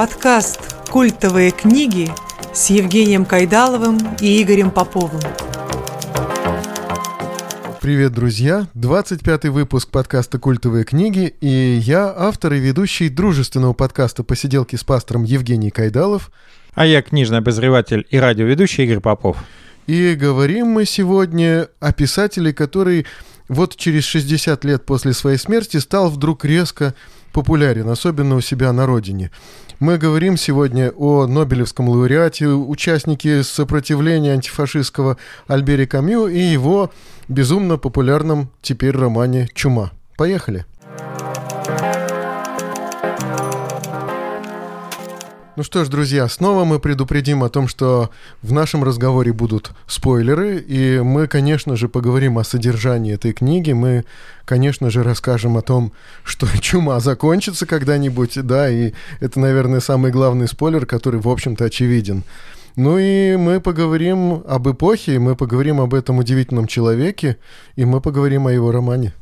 Подкаст «Культовые книги» с Евгением Кайдаловым и Игорем Поповым. Привет, друзья! 25-й выпуск подкаста «Культовые книги» и я, автор и ведущий дружественного подкаста «Посиделки с пастором» Евгений Кайдалов. А я книжный обозреватель и радиоведущий Игорь Попов. И говорим мы сегодня о писателе, который вот через 60 лет после своей смерти стал вдруг резко популярен, особенно у себя на родине. Мы говорим сегодня о Нобелевском лауреате, участнике сопротивления антифашистского Альбере Камю и его безумно популярном теперь романе «Чума». Поехали! Ну что ж, друзья, снова мы предупредим о том, что в нашем разговоре будут спойлеры, и мы, конечно же, поговорим о содержании этой книги. Мы, конечно же, расскажем о том, что чума закончится когда-нибудь, да, и это, наверное, самый главный спойлер, который, в общем-то, очевиден. Ну и мы поговорим об эпохе, мы поговорим об этом удивительном человеке, и мы поговорим о его романе.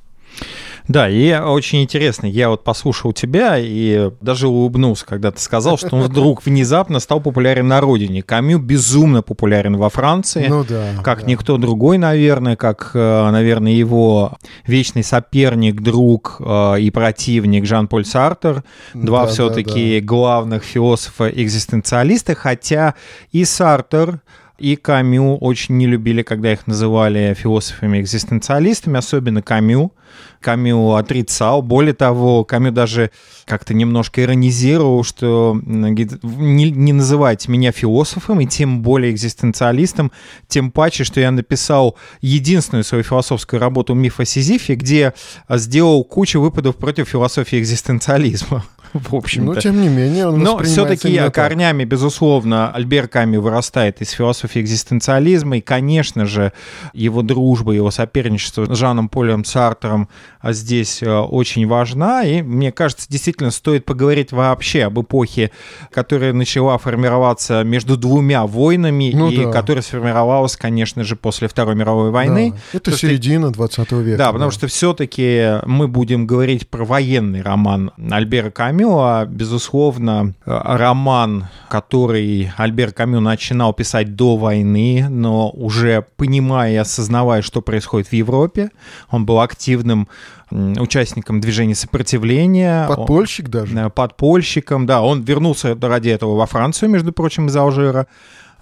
Да, и очень интересно, я вот послушал тебя и даже улыбнулся, когда ты сказал, что он вдруг внезапно стал популярен на родине. Камю безумно популярен во Франции, ну, да, как да. никто другой, наверное, как, э, наверное, его вечный соперник, друг э, и противник Жан-Поль Сартер, два Да, все-таки да, главных философа-экзистенциалиста, хотя и Сартер, и Камю очень не любили, когда их называли философами-экзистенциалистами, особенно Камю. Камю отрицал. Более того, Камю даже как-то немножко иронизировал, что не, не называйте меня философом и тем более экзистенциалистом, тем паче, что я написал единственную свою философскую работу «Миф о Сизифе», где сделал кучу выпадов против философии экзистенциализма. В общем-то. Но, тем не менее, он Но все-таки так. корнями, безусловно, Альбер Камю вырастает из философии экзистенциализма, и, конечно же, его дружба, его соперничество с Жаном Полем Сартером а, здесь э, очень важна, и, мне кажется, действительно стоит поговорить вообще об эпохе, которая начала формироваться между двумя войнами, Ну и да. которая сформировалась, конечно же, после Второй мировой войны. Да, Это середина 20 века. да, потому что все-таки мы будем говорить про военный роман Альбера Камю, а, безусловно, э, роман, который Альбер Камю начинал писать до войны, но уже понимая и осознавая, что происходит в Европе, он был активным участником движения сопротивления. Он- Подпольщик даже. э, подпольщиком, да, он вернулся ради этого во Францию, между прочим, из Алжира,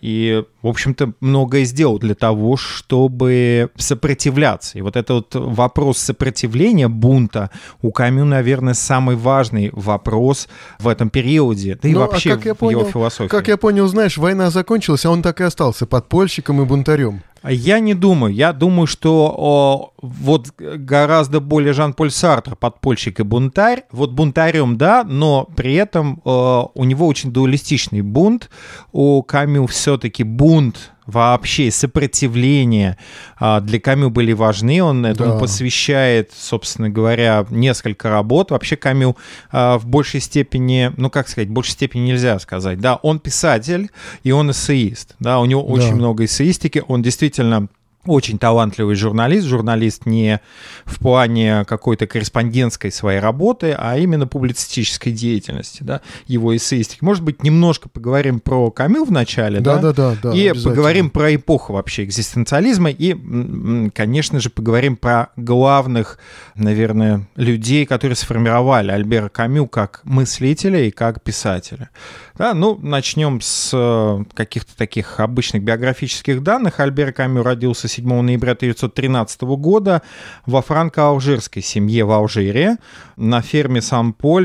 и, в общем-то, многое сделал для того, чтобы сопротивляться. И вот этот вот вопрос сопротивления, бунта, у Камю, наверное, самый важный вопрос в этом периоде, да и Ну, а вообще как я в его понял- философии. Как я понял, знаешь, война закончилась, а он так и остался подпольщиком и бунтарем. Я не думаю. Я думаю, что о, вот гораздо более Жан-Поль Сартр подпольщик и бунтарь. Вот бунтарем, да, но при этом э, у него очень дуалистичный бунт. У Камю все-таки бунт вообще сопротивление а, для Камю были важны. Он этому Да. посвящает, собственно говоря, несколько работ. Вообще Камю а, в большей степени, ну как сказать, в большей степени нельзя сказать. Да, он писатель и он эссеист. Да, у него Да. очень много эссеистики. Он действительно очень талантливый журналист, журналист не в плане какой-то корреспондентской своей работы, а именно публицистической деятельности, да, его эссеистики. Может быть, немножко поговорим про Камю в начале, да? Да-да-да. да, и обязательно. поговорим про эпоху вообще экзистенциализма и, конечно же, поговорим про главных, наверное, людей, которые сформировали Альбера Камю как мыслителя и как писателя. Да, ну, начнем с э, каких-то таких обычных биографических данных. Альбер Камю родился 7 ноября 1913 года во франко-алжирской семье в Алжире на ферме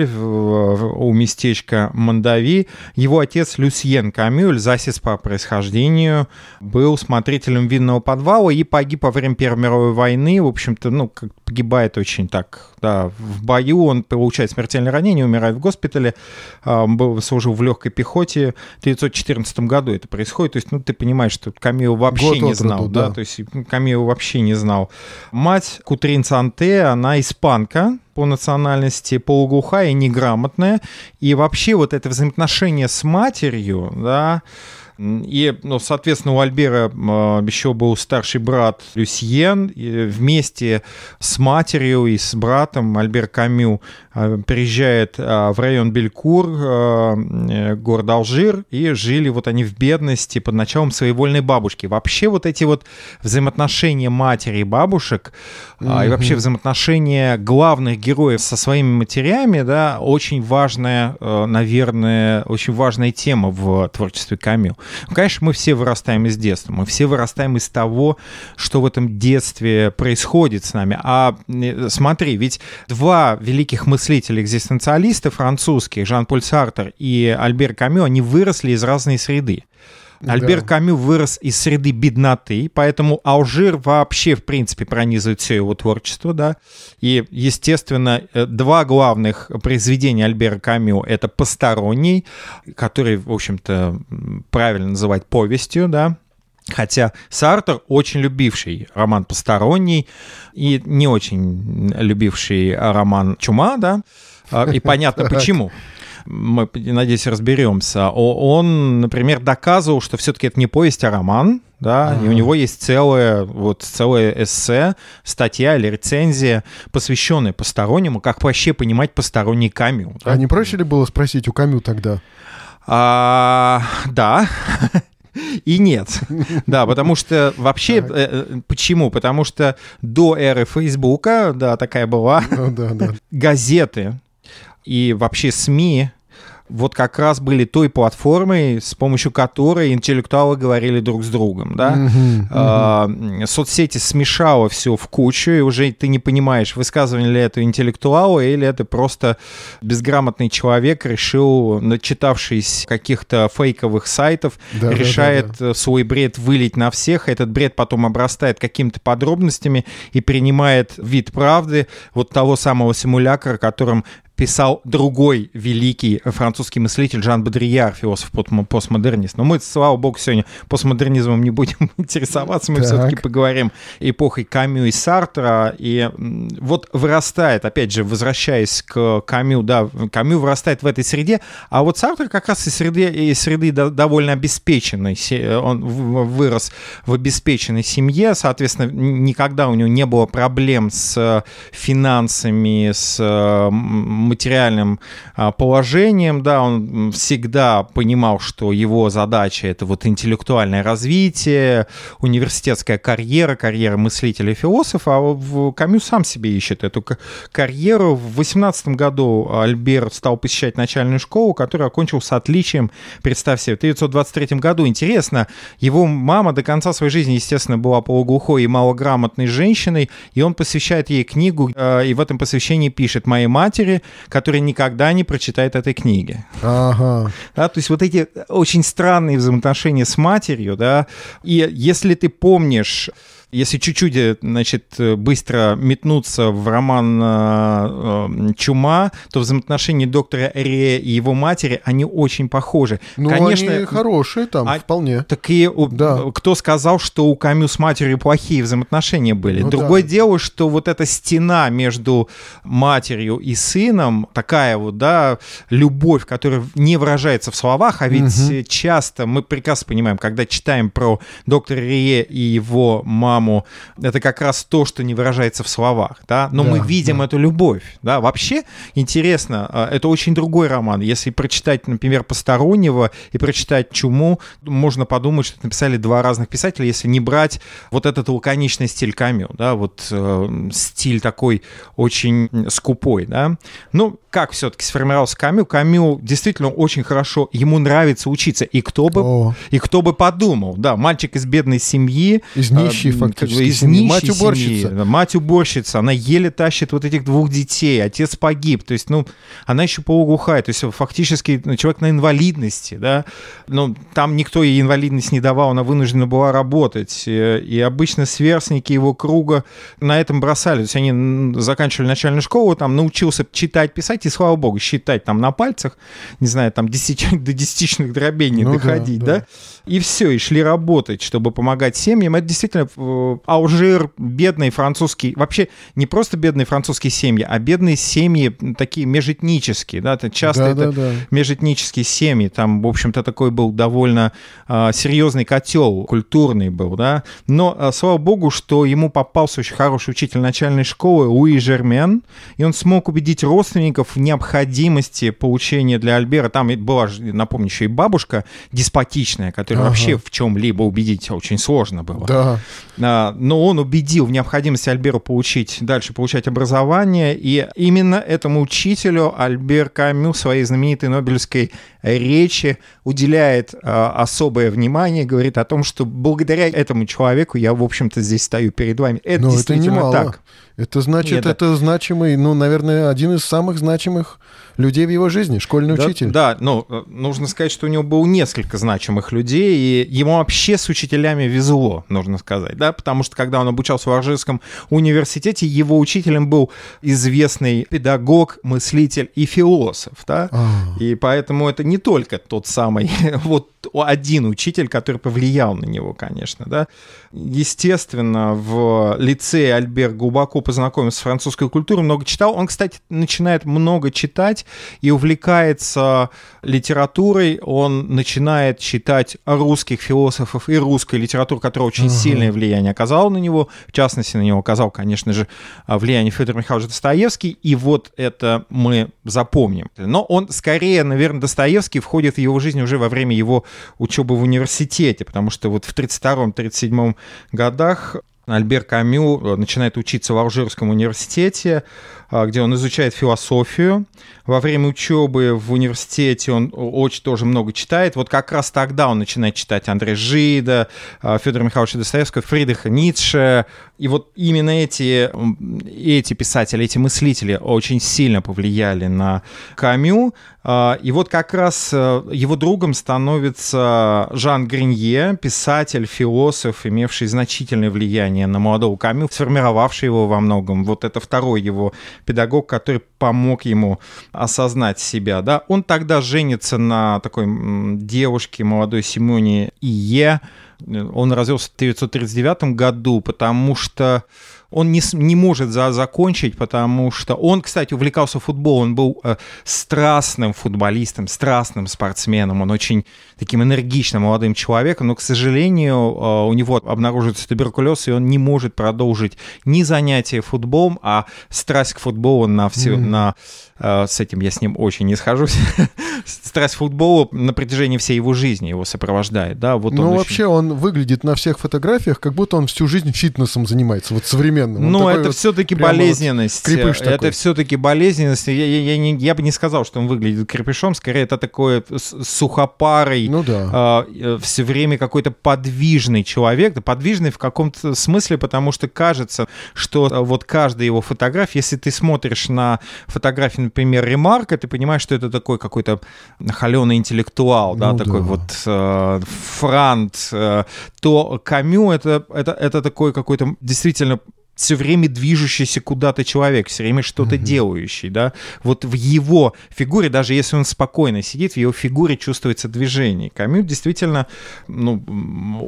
в- у местечка Мандави. Его отец Люсьен Камю, альзасец по происхождению, был смотрителем винного подвала и погиб во время Первой мировой войны. В общем-то, ну, погибает очень так, да, в бою. Он получает смертельное ранение, умирает в госпитале. А, был, служил в легкой пехоте. В 1914 году это происходит. То есть, ну, ты понимаешь, что Камил вообще Год не роду, знал. да. да. То есть Камил вообще не знал. Мать Кутрин Санте, она испанка по национальности, полуглухая и неграмотная. И вообще вот это взаимоотношение с матерью, да, И, ну, соответственно, у Альбера э, еще был старший брат Люсьен. И вместе с матерью и с братом Альбер Камю э, приезжает э, в район Белькур, э, город Алжир, и жили вот они в бедности под началом своей вольной бабушки. Вообще вот эти вот взаимоотношения матери и бабушек, mm-hmm. и вообще взаимоотношения главных героев со своими матерями, да, очень важная, наверное, очень важная тема в творчестве Камю. Ну, конечно, мы все вырастаем из детства, мы все вырастаем из того, что в этом детстве происходит с нами. А смотри, ведь два великих мыслителя экзистенциалиста французских, Жан-Поль Сартер и Альбер Камю, они выросли из разной среды. Альбер да. Камю вырос из среды бедноты, поэтому Алжир вообще, в принципе, пронизывает все его творчество, да. И, естественно, э, два главных произведения Альбера Камю — это «Посторонний», который, в общем-то, правильно называть повестью, да, Хотя Сартер очень любивший роман «Посторонний» и не очень любивший роман «Чума», да, а, и понятно почему мы, надеюсь, разберемся. Он, например, доказывал, что все-таки это не повесть, а роман, да, ага. и у него есть целое, вот, целое эссе, статья или рецензия, посвященная постороннему, как вообще понимать посторонний Камю. Да? А не проще ли было спросить у Камю тогда? А, да. И нет. Да, потому что вообще... Э, э, почему? Потому что до эры Фейсбука, да, такая была, ну, да, да. газеты и вообще СМИ вот как раз были той платформой, с помощью которой интеллектуалы говорили друг с другом, да. Uh-huh. А, соцсети смешало все в кучу, и уже ты не понимаешь, высказывание ли это интеллектуалы, или это просто безграмотный человек решил, начитавшись каких-то фейковых сайтов, да, решает да, да, да. свой бред вылить на всех, этот бред потом обрастает какими-то подробностями и принимает вид правды вот того самого симулякра, которым писал другой великий французский мыслитель Жан Бодрияр, философ постмодернист. Но мы, слава богу, сегодня постмодернизмом не будем интересоваться, мы все-таки поговорим эпохой Камю и Сартра. И вот вырастает, опять же, возвращаясь к Камю, да, Камю вырастает в этой среде, а вот Сартр как раз из среды, из среды довольно обеспеченной. Он вырос в обеспеченной семье, соответственно, никогда у него не было проблем с финансами, с материальным а, положением, да, он всегда понимал, что его задача это вот интеллектуальное развитие, университетская карьера, карьера мыслителя и философа, а Камю сам себе ищет эту карьеру. В 18 году Альбер стал посещать начальную школу, которую окончил с отличием, представь себе, в 1923 году. Интересно, его мама до конца своей жизни, естественно, была полуглухой и малограмотной женщиной, и он посвящает ей книгу, а, и в этом посвящении пишет «Моей матери, который никогда не прочитает этой книги. Ага. Да, то есть вот эти очень странные взаимоотношения с матерью, да, и если ты помнишь если чуть-чуть, э, значит, э, быстро метнуться в роман э, «Чума», то взаимоотношения доктора Ре и его матери, они очень похожи. Ну, Конечно, они хорошие там, а, вполне. Так и да. кто сказал, что у Камю с матерью плохие взаимоотношения были? Ну, Другое да. дело, что вот эта стена между матерью и сыном, такая вот, да, любовь, которая не выражается в словах, а ведь угу. часто мы прекрасно понимаем, когда читаем про доктора Рие и его маму, маму, это как раз то, что не выражается в словах, да, но да, мы видим да. эту любовь, да, вообще интересно, а, это очень другой роман, если прочитать, например, «Постороннего» и прочитать «Чуму», можно подумать, что написали два разных писателя, если не брать вот этот лаконичный стиль Камю, да, вот э, стиль такой очень скупой, да, ну, как все-таки сформировался Камю? Камю действительно очень хорошо, ему нравится учиться, и кто бы, О. и кто бы подумал, да, мальчик из бедной семьи, из нищей, э, как бы из нищей мать уборщица. Семьи, мать уборщица, она еле тащит вот этих двух детей, отец погиб, то есть, ну, она еще полуглухая, то есть фактически ну, человек на инвалидности, да, ну, там никто ей инвалидность не давал, она вынуждена была работать, э, и обычно сверстники его круга на этом бросали, то есть они заканчивали начальную школу, там научился читать, писать, и слава богу, считать там на пальцах, не знаю, там десяти, до десятичных дробей не ну, доходить, да, да? да, и все, и шли работать, чтобы помогать семьям, это действительно э, Алжир, бедные французские, вообще не просто бедные французские семьи, а бедные семьи такие межэтнические, да, это часто Да, это да, да. межэтнические семьи, там, в общем-то, такой был довольно а, серьезный котел, культурный был, да, но, а, слава богу, что ему попался очень хороший учитель начальной школы Луи Жермен, и он смог убедить родственников в необходимости получения для Альбера, там была, напомню, еще и бабушка деспотичная, которая Ага. вообще в чем-либо убедить очень сложно было. Да. А, но он убедил в необходимости Альберу получить, дальше получать образование, и именно этому учителю Альбер Камю в своей знаменитой Нобелевской речи уделяет а, особое внимание, говорит о том, что благодаря этому человеку я, в общем-то, здесь стою перед вами. Это Но это действительно немало. так. Это значит, Нет, да. это значимый, ну, наверное, один из самых значимых людей в его жизни, школьный Да, учитель. Да, ну, нужно сказать, что у него было несколько значимых людей, и ему вообще с учителями везло, нужно сказать, да, потому что когда он обучался в Алжирском университете, его учителем был известный педагог, мыслитель и философ, да, А, и поэтому это не только тот самый вот один учитель, который повлиял на него, конечно, да. Естественно, в лицее Альбер глубоко познакомился с французской культурой, много читал. Он, кстати, начинает много читать и увлекается литературой. Он начинает читать русских философов и русской литературу, которая очень Ага. сильное влияние оказала на него. В частности, на него оказал, конечно же, влияние Федор Михайлович Достоевский. И вот это мы запомним. Но он скорее, наверное, Достоевский входит в его жизнь уже во время его учебы в университете, потому что вот в 1932-1937 годах Альбер Камю э, начинает учиться в Алжирском университете, а, где он изучает философию. Во время учебы в университете он очень тоже много читает. Вот как раз тогда он начинает читать Андре Жида, а, Федора Михайловича Достоевского, Фридриха Ницше. И вот именно эти, эти писатели, эти мыслители очень сильно повлияли на Камю. А, И вот как раз э, его другом становится Жан Гринье, писатель, философ, имевший значительное влияние на молодого Камю, сформировавший его во многом. Вот это второй его педагог, который помог ему осознать себя. Да? Он тогда женится на такой девушке, молодой Симоне Ие. Он развелся в 1939 году, потому что он не, не может за, закончить, потому что он, кстати, увлекался футболом, он был э, страстным футболистом, страстным спортсменом, он очень таким энергичным молодым человеком, но, к сожалению, э, у него обнаруживается туберкулез, и он не может продолжить ни занятия футболом, а страсть к футболу на все, Мгм. на с этим я с ним очень не схожусь. Страсть к футболу на протяжении всей его жизни его сопровождает, да, вот он ну, очень- вообще, он выглядит на всех фотографиях, как будто он всю жизнь фитнесом занимается, вот современным. Он Ну, это вот все-таки прямо вот болезненность. крепыш это все-таки болезненность. Я, я- я не- я бы не сказал, что он выглядит крепышом, скорее это такой сухопарый, Ну да. все время какой-то подвижный человек, да, подвижный в каком-то смысле, потому что кажется, что э, вот каждая его фотография, если ты смотришь на фотографии, например, Ремарка, ты понимаешь, что это такой какой-то холеный интеллектуал, да, Ну такой да. вот э, франт, э, то Камю это, это, это такой какой-то действительно все время движущийся куда-то человек, все время что-то Мгм. делающий, да. Вот в его фигуре, даже если он спокойно сидит, в его фигуре чувствуется движение. Камю действительно, ну,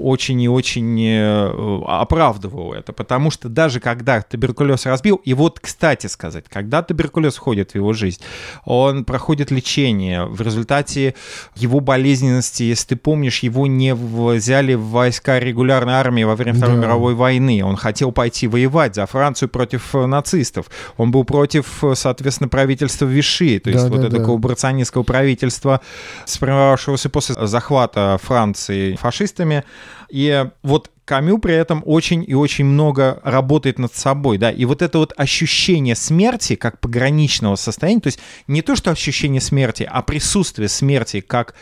очень и очень э, оправдывал это, потому что даже когда туберкулез разбил, и вот, кстати сказать, когда туберкулез входит в его жизнь, он проходит лечение. В результате его болезненности, если ты помнишь, его не взяли в войска регулярной армии во время Второй Да. мировой войны. Он хотел пойти воевать за Францию против э, нацистов. Он был против, э, соответственно, правительства Виши, то есть Да, вот да, это да. коллаборационистского правительства, сформировавшегося после захвата Франции фашистами. И вот Камю при этом очень и очень много работает над собой, да, и вот это вот ощущение смерти как пограничного состояния, то есть не то, что ощущение смерти, а присутствие смерти как,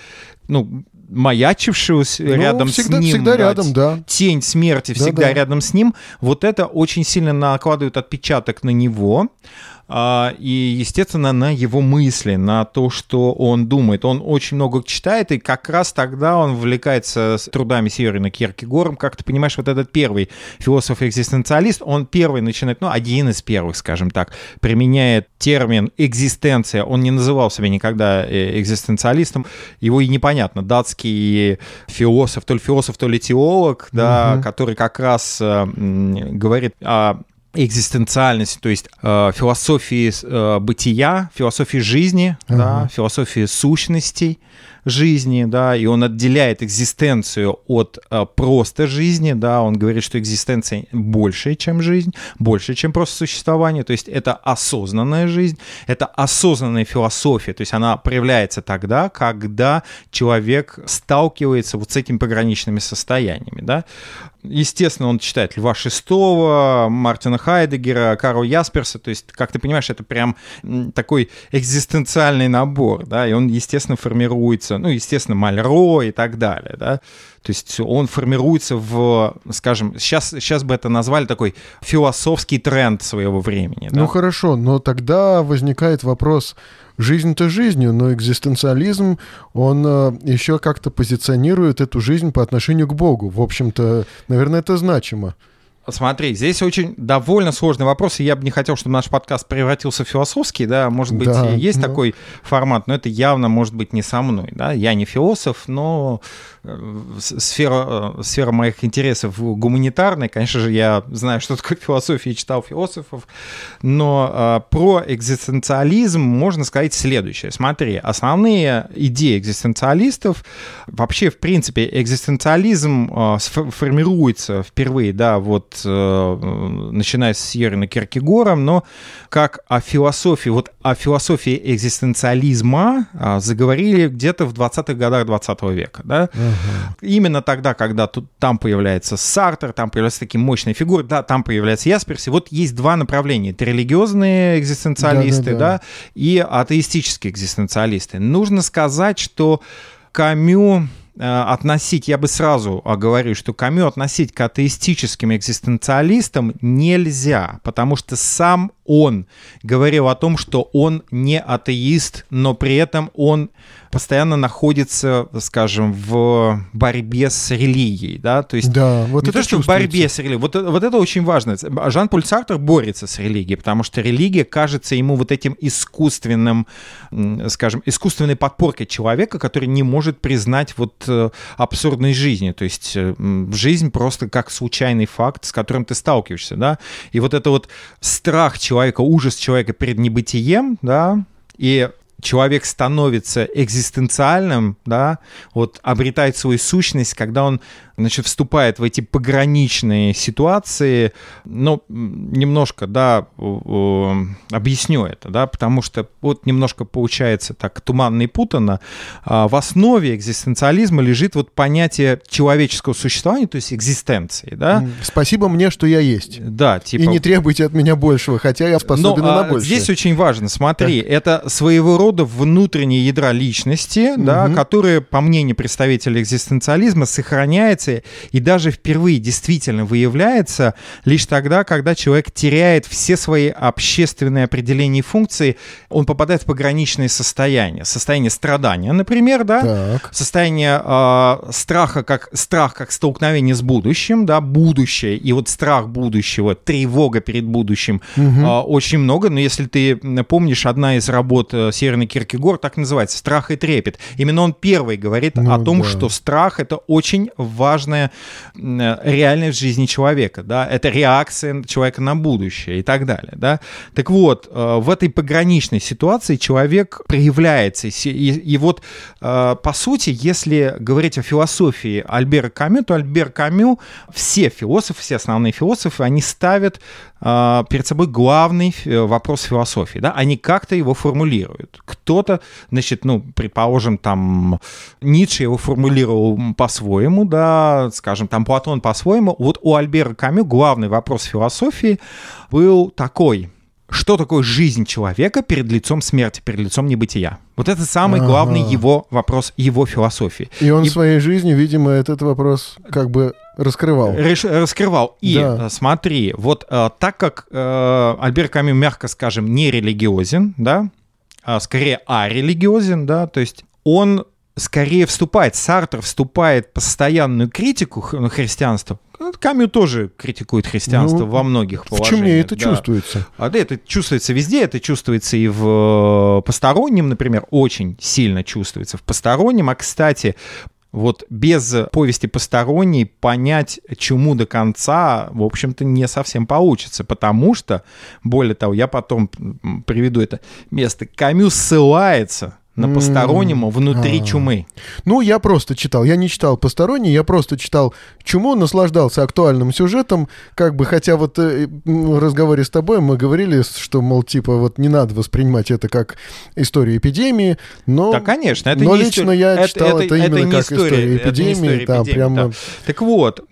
ну, маячившего с- Ну, рядом всегда, с ним. Всегда да, рядом, да. тень смерти всегда Да-да. рядом с ним, вот это очень сильно накладывает отпечаток на него. А, и, естественно, на его мысли, на то, что он думает. Он очень много читает, и как раз тогда он вовлекается с трудами Северина Киркегором. Как ты понимаешь, вот этот первый философ-экзистенциалист, он первый начинает, ну, один из первых, скажем так, применяет термин «экзистенция». Он не называл себя никогда э, экзистенциалистом. Его и непонятно. Датский философ, то ли философ, то ли теолог, да, угу. который как раз э, говорит о экзистенциальности, то есть э, философии э, бытия, философии жизни, uh-huh. да, философии сущностей жизни, да, и он отделяет экзистенцию от э, просто жизни, да, он говорит, что экзистенция больше, чем жизнь, больше, чем просто существование, то есть это осознанная жизнь, это осознанная философия, то есть она проявляется тогда, когда человек сталкивается вот с этими пограничными состояниями, да, Естественно, он читает Льва Шестого, Мартина Хайдегера, Карла Ясперса. То есть, как ты понимаешь, это прям такой экзистенциальный набор, да, и он, естественно, формируется, ну, естественно, Мальро и так далее, да. То есть он формируется в, скажем, сейчас, сейчас бы это назвали такой философский тренд своего времени. Да? Ну хорошо, но тогда возникает вопрос, жизнь-то жизнью, но экзистенциализм, он э, еще как-то позиционирует эту жизнь по отношению к Богу. В общем-то, наверное, это значимо. Смотри, здесь очень довольно сложный вопрос, и я бы не хотел, чтобы наш подкаст превратился в философский, да, может быть, да, есть да. такой формат, но это явно может быть не со мной, да, я не философ, но сфера, э, сфера моих интересов гуманитарная. Конечно же, я знаю, что такое философия, и читал философов. Но э, про экзистенциализм можно сказать следующее. Смотри, основные идеи экзистенциалистов, вообще, в принципе, экзистенциализм э, формируется впервые, да, вот начиная с Сьеррена Киркегором, но как о философии, вот о философии экзистенциализма заговорили где-то в 20-х годах 20 века, да, Угу. Именно тогда, когда тут, там появляется Сартер, там появляются такие мощные фигуры, да, там появляется Ясперси. Вот есть два направления. Это религиозные экзистенциалисты, да, да, да. да и атеистические экзистенциалисты. Нужно сказать, что Камю э, относить, я бы сразу говорю, что Камю относить к атеистическим экзистенциалистам нельзя, потому что сам он говорил о том, что он не атеист, но при этом он постоянно находится, скажем, в борьбе с религией, да, то есть да, вот не это то, что в борьбе с религией, вот, вот это очень важно. Жан-Поль Сартер борется с религией, потому что религия кажется ему вот этим искусственным, скажем, искусственной подпоркой человека, который не может признать вот э, абсурдной жизни, то есть э, жизнь просто как случайный факт, с которым ты сталкиваешься, да, и вот это вот страх человека, ужас человека перед небытием, да, и человек становится экзистенциальным, да, вот обретает свою сущность, когда он значит, вступает в эти пограничные ситуации, ну, немножко, да, объясню это, да, потому что вот немножко получается так туманно и путано. А, в основе экзистенциализма лежит вот понятие человеческого существования, то есть экзистенции, да. Спасибо мне, что я есть. Да, типа... И не требуйте от меня большего, хотя я способен Но, на а, большее. Здесь очень важно, смотри, так. это своего рода внутренние ядра личности, угу. да, которые, по мнению представителей экзистенциализма, сохраняется информации и даже впервые действительно выявляется лишь тогда, когда человек теряет все свои общественные определения и функции, он попадает в пограничные состояния. Состояние страдания, например, да, так. состояние э, страха, как страх как столкновение с будущим, да, будущее, и вот страх будущего, тревога перед будущим угу. э, очень много, но если ты помнишь, одна из работ э, Северный Киркегор так называется «Страх и трепет». Именно он первый говорит ну, о том, да. что страх — это очень важно важная реальность жизни человека, да, это реакция человека на будущее и так далее, да. Так вот, э, в этой пограничной ситуации человек проявляется, и, и вот, э, по сути, если говорить о философии Альбера Камю, то Альбер Камю, все философы, все основные философы, они ставят э, перед собой главный вопрос философии, да, они как-то его формулируют. Кто-то, значит, ну, предположим, там, Ницше его формулировал по-своему, да, скажем, там Платон по-своему. Вот у Альбера Камю главный вопрос философии был такой. Что такое жизнь человека перед лицом смерти, перед лицом небытия. Вот это самый главный Ага. его вопрос, его философии. И он И- в своей жизни, видимо, этот вопрос как бы раскрывал. Реш- раскрывал. И Да. э, смотри, вот э, так как э, Альбер Камю, мягко скажем, не религиозен, да, а скорее арелигиозен, да, то есть он скорее вступает, Сартр вступает в постоянную критику христианства. Ну, Камю тоже критикует христианство Ну, во многих положениях. чем мне это да. чувствуется? А да, это чувствуется везде, это чувствуется и в э, постороннем, например, очень сильно чувствуется в постороннем. А, кстати, вот без повести посторонней понять чему до конца, в общем-то, не совсем получится, потому что, более того, я потом приведу это место, Камю ссылается на постороннему внутри а. чумы. Ну, я просто читал. Я не читал посторонний, я просто читал Чуму, наслаждался актуальным сюжетом, как бы, хотя вот э, в разговоре с тобой мы говорили, что, мол, типа, вот не надо воспринимать это как историю эпидемии, но... Да, конечно, это но не лично история- я это- читал это, это- именно это не как история, история это эпидемии, история там эпидемии, прямо... да. Так вот,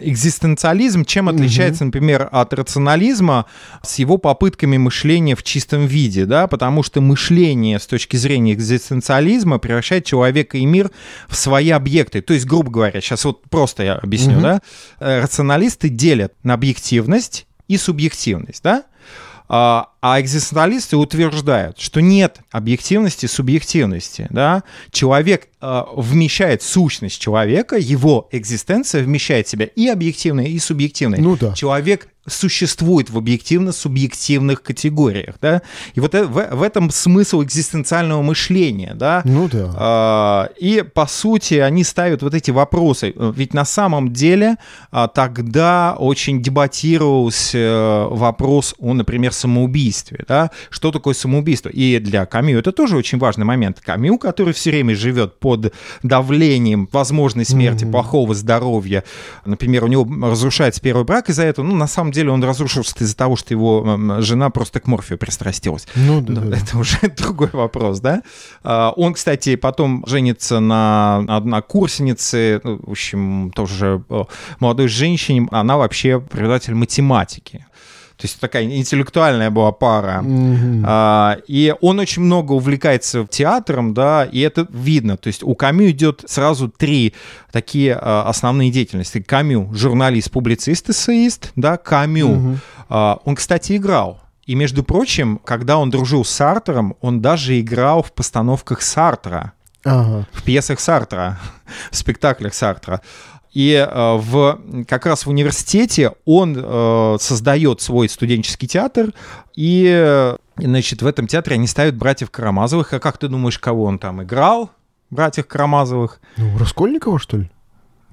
экзистенциализм чем отличается, например, от рационализма с его попытками мышления в чистом виде, да, потому что мышление с точки зрения экзистенциализма превращает человека и мир в свои объекты. То есть, грубо говоря, сейчас вот просто я объясню, Мгм. да, э, рационалисты делят на объективность и субъективность, да, а а экзистенциалисты утверждают, что нет объективности, субъективности. Да? Человек э, вмещает сущность человека, его экзистенция вмещает в себя и объективное, и субъективное. Ну да. Человек существует в объективно-субъективных категориях. Да? И вот э- в, в этом смысл экзистенциального мышления. Да? Ну да. А, И, по сути, они ставят вот эти вопросы. Ведь на самом деле а, тогда очень дебатировался э, вопрос о, например, самоубийстве. Да? Что такое самоубийство? И для Камю это тоже очень важный момент. Камю, который все время живет под давлением возможной смерти, Мгм. плохого здоровья, например, у него разрушается первый брак из-за этого, ну, на самом деле он разрушился из-за того, что его жена просто к морфию пристрастилась. Ну да. Да. Это уже другой вопрос, да? А, Он, кстати, потом женится на однокурснице, ну, в общем, тоже э, молодой женщине. Она вообще преподаватель математики. То есть такая интеллектуальная была пара. Мгм. А, И он очень много увлекается театром, да, и это видно. То есть у Камю идет сразу три такие а, основные деятельности. Камю — журналист, публицист, эссеист, да, Камю. Мгм. а, Он, кстати, играл. И, между прочим, когда он дружил с Сартером, он даже играл в постановках Сартра, Ага. в пьесах Сартра, в спектаклях Сартра. И э, в, как раз в университете он э, создает свой студенческий театр, и, значит, в этом театре они ставят братьев Карамазовых. А как ты думаешь, кого он там играл? Братьев Карамазовых. Ну, Раскольникова, что ли?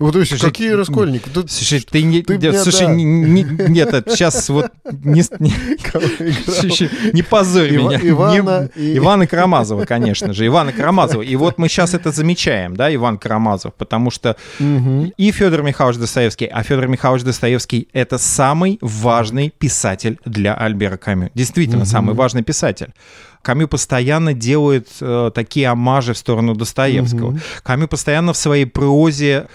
Вот, Слушай, какие Раскольники? Тут Слушай, ты не... Ты нет, мне, слушай, да. не- не- нет, это сейчас вот не, не-? Слушай, не позорь Ива- меня. Ивана Не- и- Ивана Карамазова, конечно же. Ивана Карамазова. И вот мы сейчас это замечаем, да, Иван Карамазов, потому что Мгм. и Федор Михайлович Достоевский, а Федор Михайлович Достоевский — это самый важный писатель для Альбера Камю. Действительно, Мгм. самый важный писатель. Камю постоянно делает э, такие омажи в сторону Достоевского. Мгм. Камю постоянно в своей прозе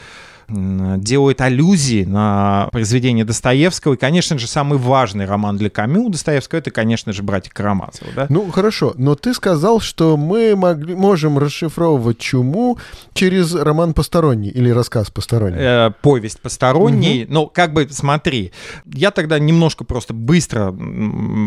делает аллюзии на произведение Достоевского. И, конечно же, самый важный роман для Камю Достоевского — это, конечно же, «Братья Карамазовы». Да? Ну, хорошо, но ты сказал, что мы могли, можем расшифровывать чуму через роман «Посторонний» или рассказ «Посторонний». э, повесть посторонней. Ну, как бы, смотри, я тогда немножко просто быстро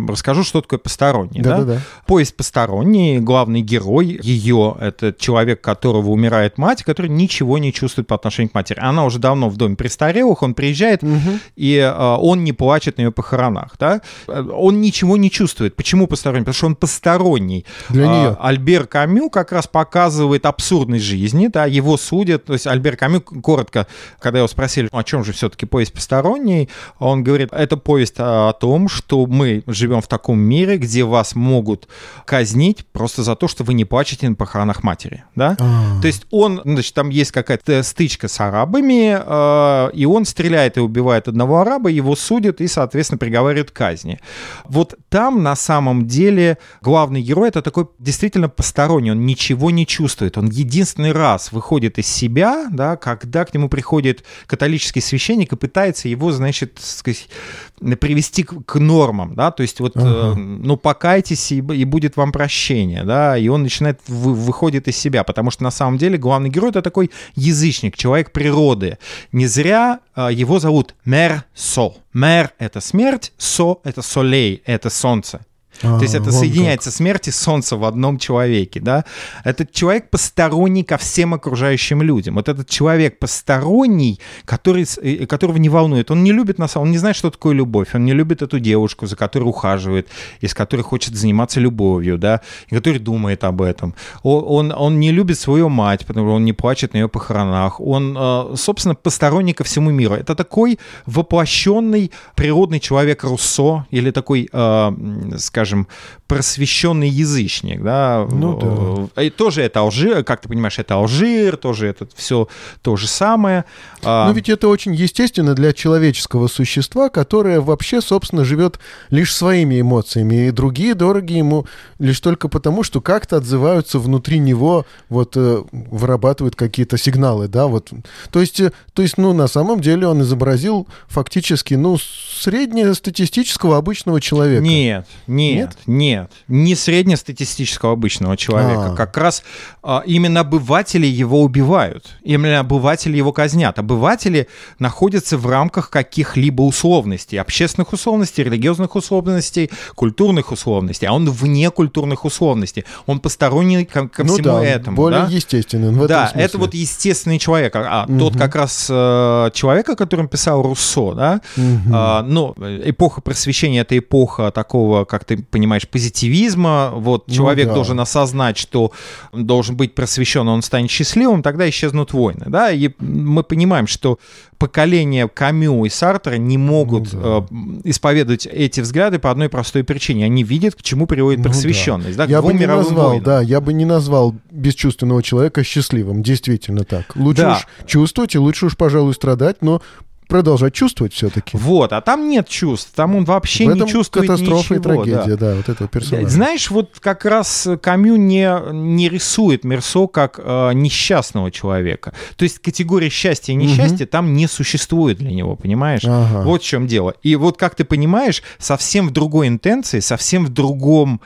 расскажу, что такое посторонний. да? Да-да-да. Повесть посторонний, главный герой ее, это человек, которого умирает мать, который ничего не чувствует по отношению к матери. Она уже давно в доме престарелых, он приезжает, Мгм. и э, он не плачет на ее похоронах, да? Э, Он ничего не чувствует. Почему посторонний? Потому что он посторонний. Для А, нее. Альбер Камю как раз показывает абсурдность жизни, да, его судят. То есть Альбер Камю, коротко, когда его спросили, о чем же все-таки повесть посторонний, он говорит, это повесть о, том, что мы живем в таком мире, где вас могут казнить просто за то, что вы не плачете на похоронах матери, да? А. То есть он, значит, там есть какая-то стычка с арабами, э, и он стреляет и убивает одного араба, его судят и, соответственно, приговаривают к казни. Вот там на самом деле главный герой это такой действительно посторонний, он ничего не чувствует, он единственный раз выходит из себя, да, когда к нему приходит католический священник и пытается его, значит, сказать, привести к, к нормам, да, то есть вот, ага. э, ну, покайтесь, и, и будет вам прощение, да, и он начинает, вы, выходит из себя, потому что на самом деле главный герой — это такой язычник, человек природы. Не зря э, его зовут Мер Со. Мер — это смерть, Со — это солей, это солнце. А, То есть это соединяется как. смерть и солнце в одном человеке, да? Этот человек посторонний ко всем окружающим людям. Вот этот человек посторонний, который, которого не волнует. Он не любит на самом он не знает, что такое любовь. Он не любит эту девушку, за которой ухаживает, и с которой хочет заниматься любовью, да, и который думает об этом. Он, он, он не любит свою мать, потому что он не плачет на ее похоронах. Он, э, собственно, посторонний ко всему миру. Это такой воплощенный природный человек Руссо или такой, э, скажем, скажем, просвещенный язычник, да. Ну, да. И тоже это Алжир, как ты понимаешь, это Алжир, тоже это все то же самое. А Но ведь это очень естественно для человеческого существа, которое вообще, собственно, живет лишь своими эмоциями, и другие дороги ему лишь только потому, что как-то отзываются внутри него, вот э, вырабатывают какие-то сигналы, да, вот. То есть, э, то есть, ну, на самом деле он изобразил фактически, ну, среднестатистического обычного человека. Нет, нет, нет, нет, не среднестатистического обычного человека. А. Как раз а, именно обыватели его убивают, именно обыватели его казнят. Обыватели находятся в рамках каких-либо условностей, общественных условностей, религиозных условностей, культурных условностей, а он вне культурных условностей. Он посторонний ко, ко ну всему да, этому. Более да? естественный. В да, этом это вот естественный человек. А угу. тот как раз э, человек, о котором писал Руссо, да, угу. э, ну, эпоха просвещения это эпоха такого, как ты понимаешь, позитивизма. Вот ну, человек да. должен осознать, что должен быть просвещен, он станет счастливым, тогда исчезнут войны. Да? И мы понимаем, что поколение Камю и Сартера не могут ну, да. э, исповедовать эти взгляды по одной простой причине. Они видят, к чему приводит просвещенность. Ну, да. Да, я бы не назвал, войнам. да, я бы не назвал бесчувственного человека счастливым. Действительно так. Лучше да. уж чувствовать и лучше уж, пожалуй, страдать, но продолжать чувствовать все-таки. Вот, а там нет чувств, там он вообще не чувствует катастрофа ничего. и трагедия, да. да, вот этого персонажа. Знаешь, вот как раз Камю не, не рисует Мерсо как э, несчастного человека. То есть категория счастья и несчастья угу. там не существует для него, понимаешь? Ага. Вот в чем дело. И вот, как ты понимаешь, совсем в другой интенции, совсем в другом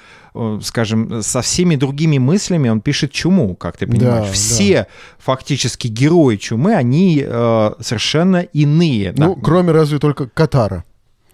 скажем, со всеми другими мыслями он пишет чуму, как ты понимаешь. Да, Все да. фактически герои чумы, они э, совершенно иные. Ну, да. кроме разве только Катара.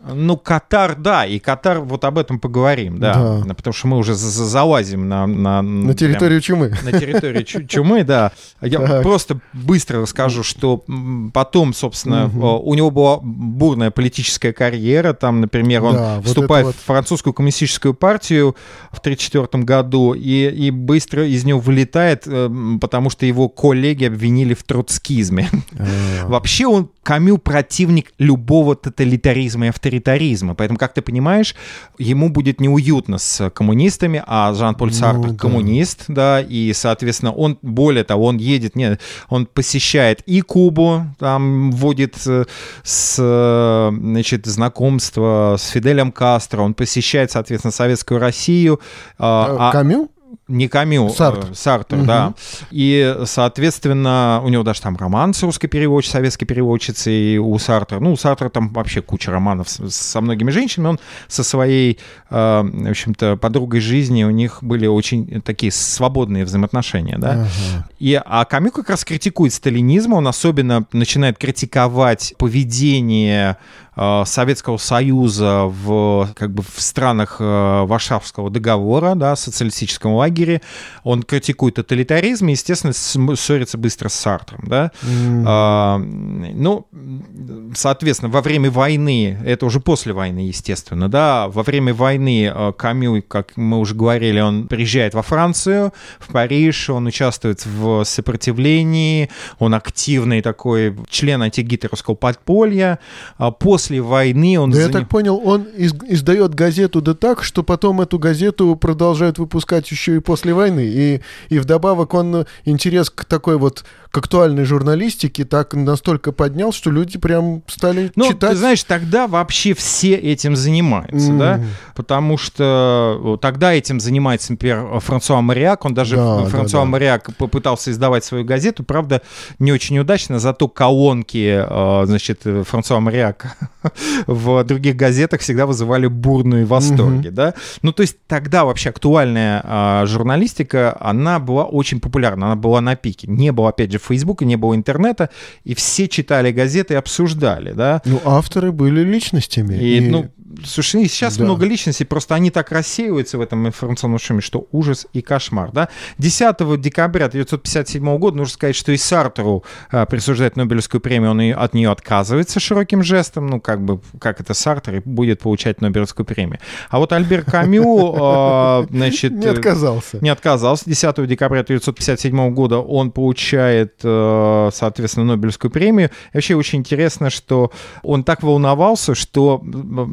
Ну, Катар, да, и Катар, вот об этом поговорим, да, да. потому что мы уже залазим на... На, на территорию прям, чумы. На территорию чумы, да. Я так. просто быстро расскажу, что потом, собственно, угу. у него была бурная политическая карьера, там, например, он да, вступает вот в французскую коммунистическую партию в 1934 году и, и быстро из нее вылетает, э, потому что его коллеги обвинили в троцкизме. А. Вообще он, Камю, противник любого тоталитаризма и авторитаризма авторитаризма. Поэтому, как ты понимаешь, ему будет неуютно с коммунистами, а Жан-Поль Сартр ну, да. коммунист, да, и, соответственно, он, более того, он едет, нет, он посещает и Кубу, там вводит э, с, значит, знакомство с Фиделем Кастро, он посещает, соответственно, Советскую Россию. А, а Камю? Не Камю, Сартр, э, Сартр угу. да. И, соответственно, у него даже там роман с русской переводчицей, советской переводчицей у Сартра. Ну, у Сартра там вообще куча романов с, со многими женщинами. Он со своей, э, в общем-то, подругой жизни, у них были очень такие свободные взаимоотношения, да. Ага. И, а Камю как раз критикует сталинизм, он особенно начинает критиковать поведение Э, Советского Союза в, как бы, в странах Варшавского договора, да, социалистическом лагере. Он критикует тоталитаризм и, естественно, ссорится быстро с Сартром. Да? Mm. А, ну, соответственно, во время войны, это уже после войны, естественно, да, во время войны э, Камю, как мы уже говорили, он приезжает во Францию, в Париж, он участвует в сопротивлении, он активный такой член антигитлеровского подполья. А после после войны он... Да заним... я так понял, он из- издает газету да так, что потом эту газету продолжают выпускать еще и после войны. И, и вдобавок он интерес к такой вот к актуальной журналистике так настолько поднял, что люди прям стали ну, читать. ты знаешь, тогда вообще все этим занимаются, mm. да, потому что тогда этим занимается, например, Франсуа Мариак, он даже да, Франсуа да, да. Мариак попытался издавать свою газету, правда, не очень удачно, зато колонки, э, значит, Франсуа Мариак в других газетах всегда вызывали бурные восторги, mm-hmm. да. Ну, то есть тогда вообще актуальная а, журналистика, она была очень популярна, она была на пике. Не было, опять же, Фейсбука, не было интернета, и все читали газеты и обсуждали, да. Ну, авторы были личностями. И, и... ну, Слушай, сейчас да. много личностей, просто они так рассеиваются в этом информационном шуме, что ужас и кошмар, да. 10 декабря 1957 года нужно сказать, что и Сартеру а, присуждает Нобелевскую премию, он и от нее отказывается широким жестом, ну, как бы, как это Сартер, и будет получать Нобелевскую премию. А вот Альбер Камю, а, значит... Не отказался. Не отказался. 10 декабря 1957 года он получает, а, соответственно, Нобелевскую премию. И вообще очень интересно, что он так волновался, что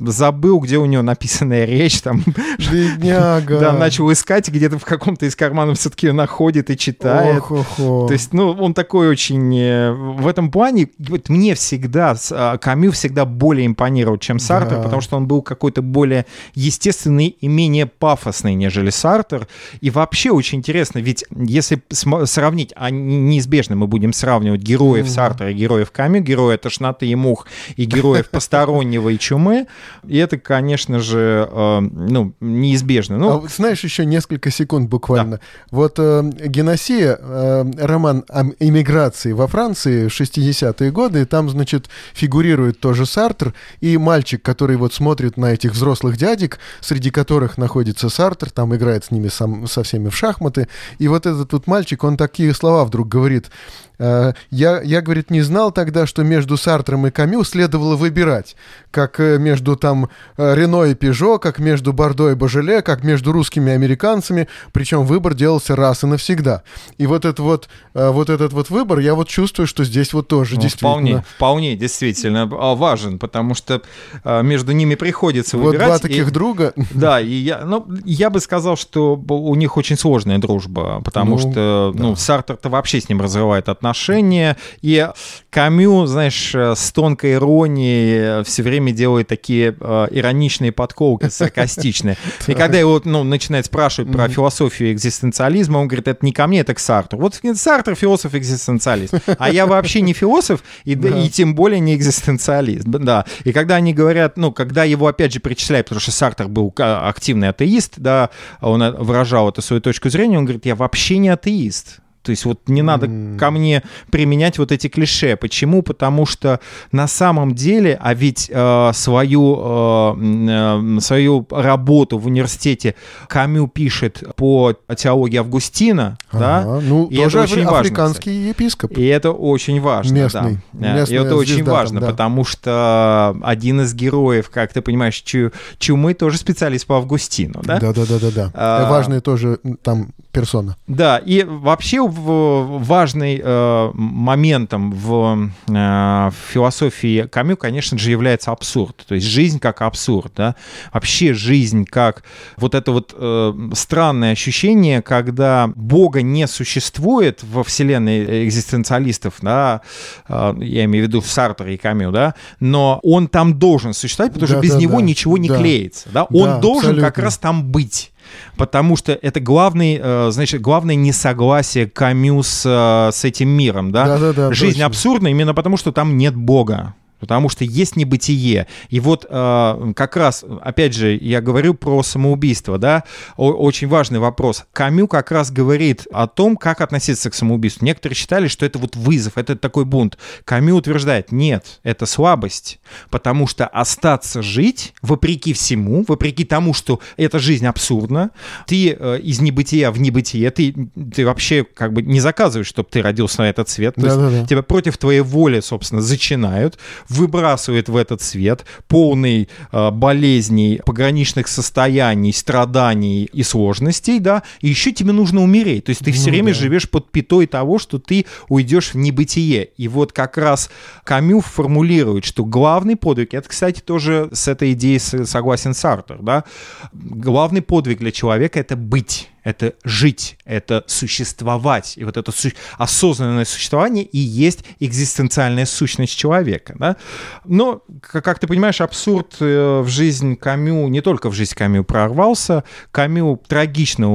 забыл забыл, где у него написанная речь, там... Бедняга. Да, начал искать, где-то в каком-то из карманов все-таки находит и читает. Ох, ох, ох. То есть, ну, он такой очень... Э, в этом плане, вот мне всегда, а, Камю всегда более импонировал, чем Сартер, да. потому что он был какой-то более естественный и менее пафосный, нежели Сартер. И вообще очень интересно, ведь если сравнить, а неизбежно мы будем сравнивать героев mm. Сартера и героев Камю, героя тошноты и мух и героев постороннего и чумы, и это, конечно же, э, ну, неизбежно. Ну, а, знаешь, еще несколько секунд буквально. Да. Вот э, «Геносия», э, роман о иммиграции во Франции 60-е годы, и там, значит, фигурирует тоже Сартр, и мальчик, который вот смотрит на этих взрослых дядек, среди которых находится Сартр, там играет с ними сам, со всеми в шахматы, и вот этот вот мальчик, он такие слова вдруг говорит, я, я, говорит, не знал тогда, что между Сартром и Камю следовало выбирать, как э, между там э, Рено и Пежо, как между Бордо и Божеле, как между русскими и американцами, причем выбор делался раз и навсегда. И вот этот вот, вот этот вот выбор, я вот чувствую, что здесь вот тоже ну, действительно... Вполне, вполне действительно важен, потому что между ними приходится выбирать. Вот два таких и, друга. Да, и я, ну, я бы сказал, что у них очень сложная дружба, потому ну, что, да. ну, Сартер-то вообще с ним разрывает отношения отношения. И Камю, знаешь, с тонкой иронией все время делает такие э, ироничные подколки, саркастичные. И когда его ну, начинает спрашивать про философию экзистенциализма, он говорит, это не ко мне, это к Сартру. Вот Сартр философ-экзистенциалист. А я вообще не философ, и, и тем более не экзистенциалист. Да. И когда они говорят, ну, когда его опять же причисляют, потому что Сартер был активный атеист, да, он выражал эту свою точку зрения, он говорит, я вообще не атеист. То есть вот не надо mm. ко мне применять вот эти клише. Почему? Потому что на самом деле, а ведь э, свою, э, э, свою работу в университете Камю пишет по теологии Августина, ага, да? Ну, и тоже это очень африканский важно, епископ. И это очень важно, местный, да. Местный и это очень важно, там, да. потому что один из героев, как ты понимаешь, чу, чумы тоже специалист по Августину, да? Да-да-да-да. А, Важный тоже там персона. Да, и вообще важный э, моментом в, э, в философии Камю, конечно же, является абсурд. То есть жизнь как абсурд, да. Вообще жизнь как вот это вот э, странное ощущение, когда Бога не существует во вселенной экзистенциалистов, да, э, я имею в виду в Сартре и Камю, да, но он там должен существовать, потому да, что без да, него да, ничего не да. клеится, да. Он да, должен абсолютно. как раз там быть потому что это главный, э, значит, главное несогласие Камю с, э, с этим миром, да? Да-да-да. Жизнь точно. абсурдна именно потому, что там нет Бога потому что есть небытие. И вот э, как раз, опять же, я говорю про самоубийство, да, О очень важный вопрос. Камю как раз говорит о том, как относиться к самоубийству. Некоторые считали, что это вот вызов, это такой бунт. Камю утверждает, нет, это слабость, потому что остаться жить, вопреки всему, вопреки тому, что эта жизнь абсурдна, ты э, из небытия в небытие, ты, ты вообще как бы не заказываешь, чтобы ты родился на этот свет, то да, есть да, да. тебя против твоей воли, собственно, зачинают, выбрасывает в этот свет, полный э, болезней, пограничных состояний, страданий и сложностей, да, и еще тебе нужно умереть. То есть ты ну, все время да. живешь под пятой того, что ты уйдешь в небытие. И вот как раз Камю формулирует, что главный подвиг, это, кстати, тоже с этой идеей согласен Сартер, да, главный подвиг для человека — это быть это жить, это существовать. И вот это су- осознанное существование и есть экзистенциальная сущность человека. Да? Но, как ты понимаешь, абсурд э, в жизнь Камю, не только в жизнь Камю прорвался, Камю трагично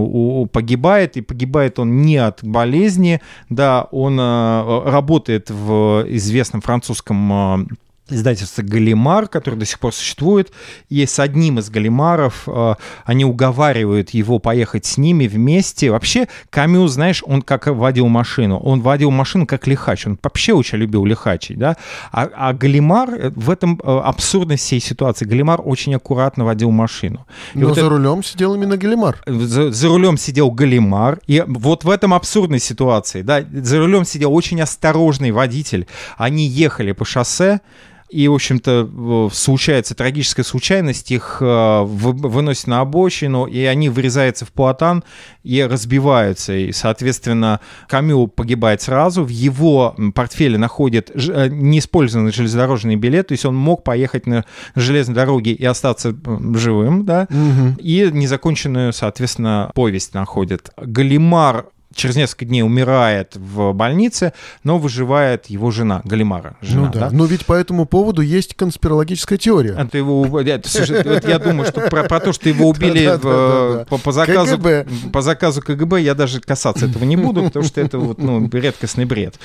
погибает, и погибает он не от болезни, да, он э, работает в известном французском э, издательство «Галимар», которое до сих пор существует. И с одним из «Галимаров» э, они уговаривают его поехать с ними вместе. Вообще, Камю, знаешь, он как водил машину. Он водил машину как лихач. Он вообще очень любил лихачить, да. А, а Галимар э, в этом э, абсурдность всей ситуации. Галимар очень аккуратно водил машину. И Но вот за это... рулем сидел именно Галимар. За, за рулем сидел Галимар. И вот в этом абсурдной ситуации, да, за рулем сидел очень осторожный водитель. Они ехали по шоссе, и, в общем-то, случается трагическая случайность, их э, выносят на обочину, и они вырезаются в платан и разбиваются. И, соответственно, Камил погибает сразу, в его портфеле находят э, неиспользованный железнодорожный билет, то есть он мог поехать на железной дороге и остаться живым, да, угу. и незаконченную, соответственно, повесть находят. Галимар через несколько дней умирает в больнице, но выживает его жена, Галимара. Жена, ну да. да. Но ведь по этому поводу есть конспирологическая теория. Это его, это, слушай, я думаю, что про, про то, что его убили по, заказу, КГБ. по заказу КГБ, я даже касаться этого не буду, потому что это вот, ну, редкостный бред.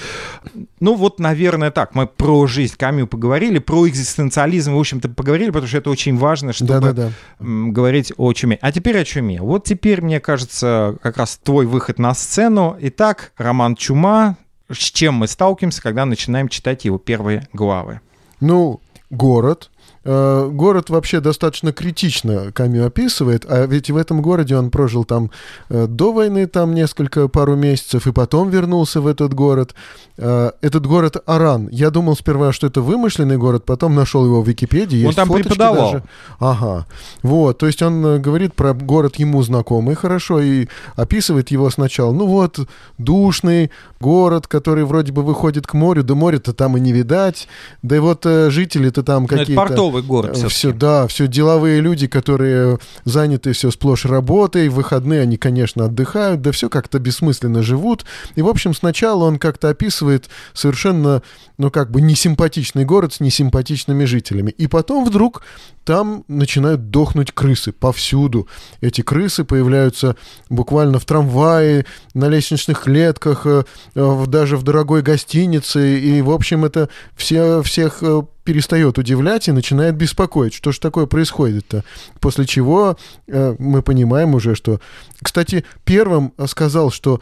Ну вот, наверное, так. Мы про жизнь Камю поговорили, про экзистенциализм, в общем-то, поговорили, потому что это очень важно, чтобы говорить о чуме. А теперь о чуме. Вот теперь, мне кажется, как раз твой выход на сцену сцену. Итак, роман «Чума». С чем мы сталкиваемся, когда начинаем читать его первые главы? Ну, город, Э, город вообще достаточно критично Камю описывает, а ведь в этом городе он прожил там э, до войны там несколько, пару месяцев, и потом вернулся в этот город. Э, этот город Аран. Я думал сперва, что это вымышленный город, потом нашел его в Википедии. Есть он там преподавал. Даже. Ага. Вот, то есть он говорит про город ему знакомый хорошо и описывает его сначала. Ну вот, душный город, который вроде бы выходит к морю, да моря-то там и не видать, да и вот жители-то там какие-то торговый город. Все, все да, все деловые люди, которые заняты все сплошь работой, в выходные они, конечно, отдыхают, да все как-то бессмысленно живут. И, в общем, сначала он как-то описывает совершенно, ну, как бы несимпатичный город с несимпатичными жителями. И потом вдруг там начинают дохнуть крысы повсюду. Эти крысы появляются буквально в трамвае, на лестничных клетках, э, даже в дорогой гостинице. И, в общем, это все, всех э, перестает удивлять и начинает беспокоить, что же такое происходит-то. После чего э, мы понимаем уже, что... Кстати, первым сказал, что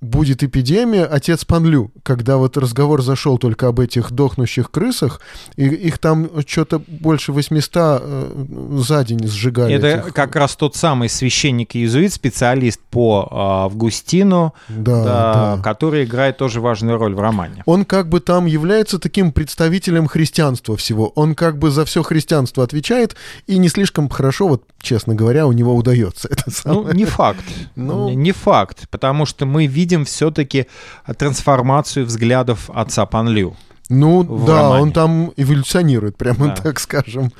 будет эпидемия, отец Панлю, когда вот разговор зашел только об этих дохнущих крысах, и их там что-то больше 800 э, за день сжигали. Это этих... как раз тот самый священник-иезуит, специалист по э, Августину, да, да, да. который играет тоже важную роль в романе. Он как бы там является таким представителем христианства всего. Он как бы за все христианство отвечает, и не слишком хорошо, вот честно говоря, у него удается это самое. Ну, не факт. Ну... Не факт, потому что мы видим видим все-таки трансформацию взглядов отца Панлю. Ну да, романе. он там эволюционирует, прямо да. так скажем.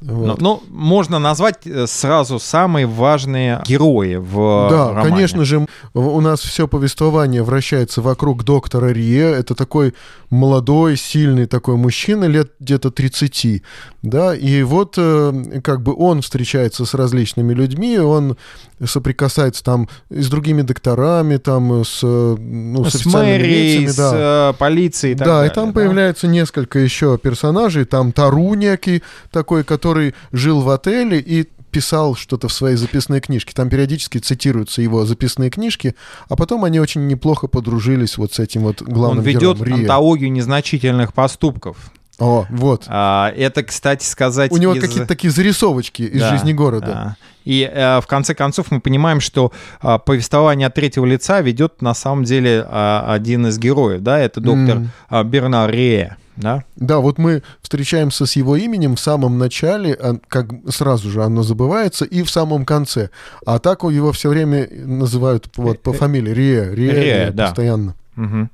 Вот. Ну, ну, можно назвать э, сразу самые важные герои в Да, романе. конечно же, у нас все повествование вращается вокруг доктора Рие. Это такой молодой, сильный такой мужчина, лет где-то 30, да, и вот э, как бы он встречается с различными людьми, он соприкасается там и с другими докторами, там с, ну, с, с мэрией, лицами, да. с э, полицией. И так да, далее, и там да? появляется несколько еще персонажей, там Тару некий такой, который жил в отеле и писал что-то в своей записной книжке. Там периодически цитируются его записные книжки, а потом они очень неплохо подружились вот с этим вот главным Он ведет героем, антологию незначительных поступков. О, вот. А, это, кстати сказать... У него из... какие-то такие зарисовочки из да, жизни города. Да. И э, в конце концов мы понимаем, что э, повествование от третьего лица ведет на самом деле э, один из героев, да, это доктор mm. э, Бернар Рее да? Да, вот мы встречаемся с его именем в самом начале, а, как сразу же оно забывается, и в самом конце. А так его все время называют вот по фамилии Рие, Рие, Рие да. постоянно. Мгм.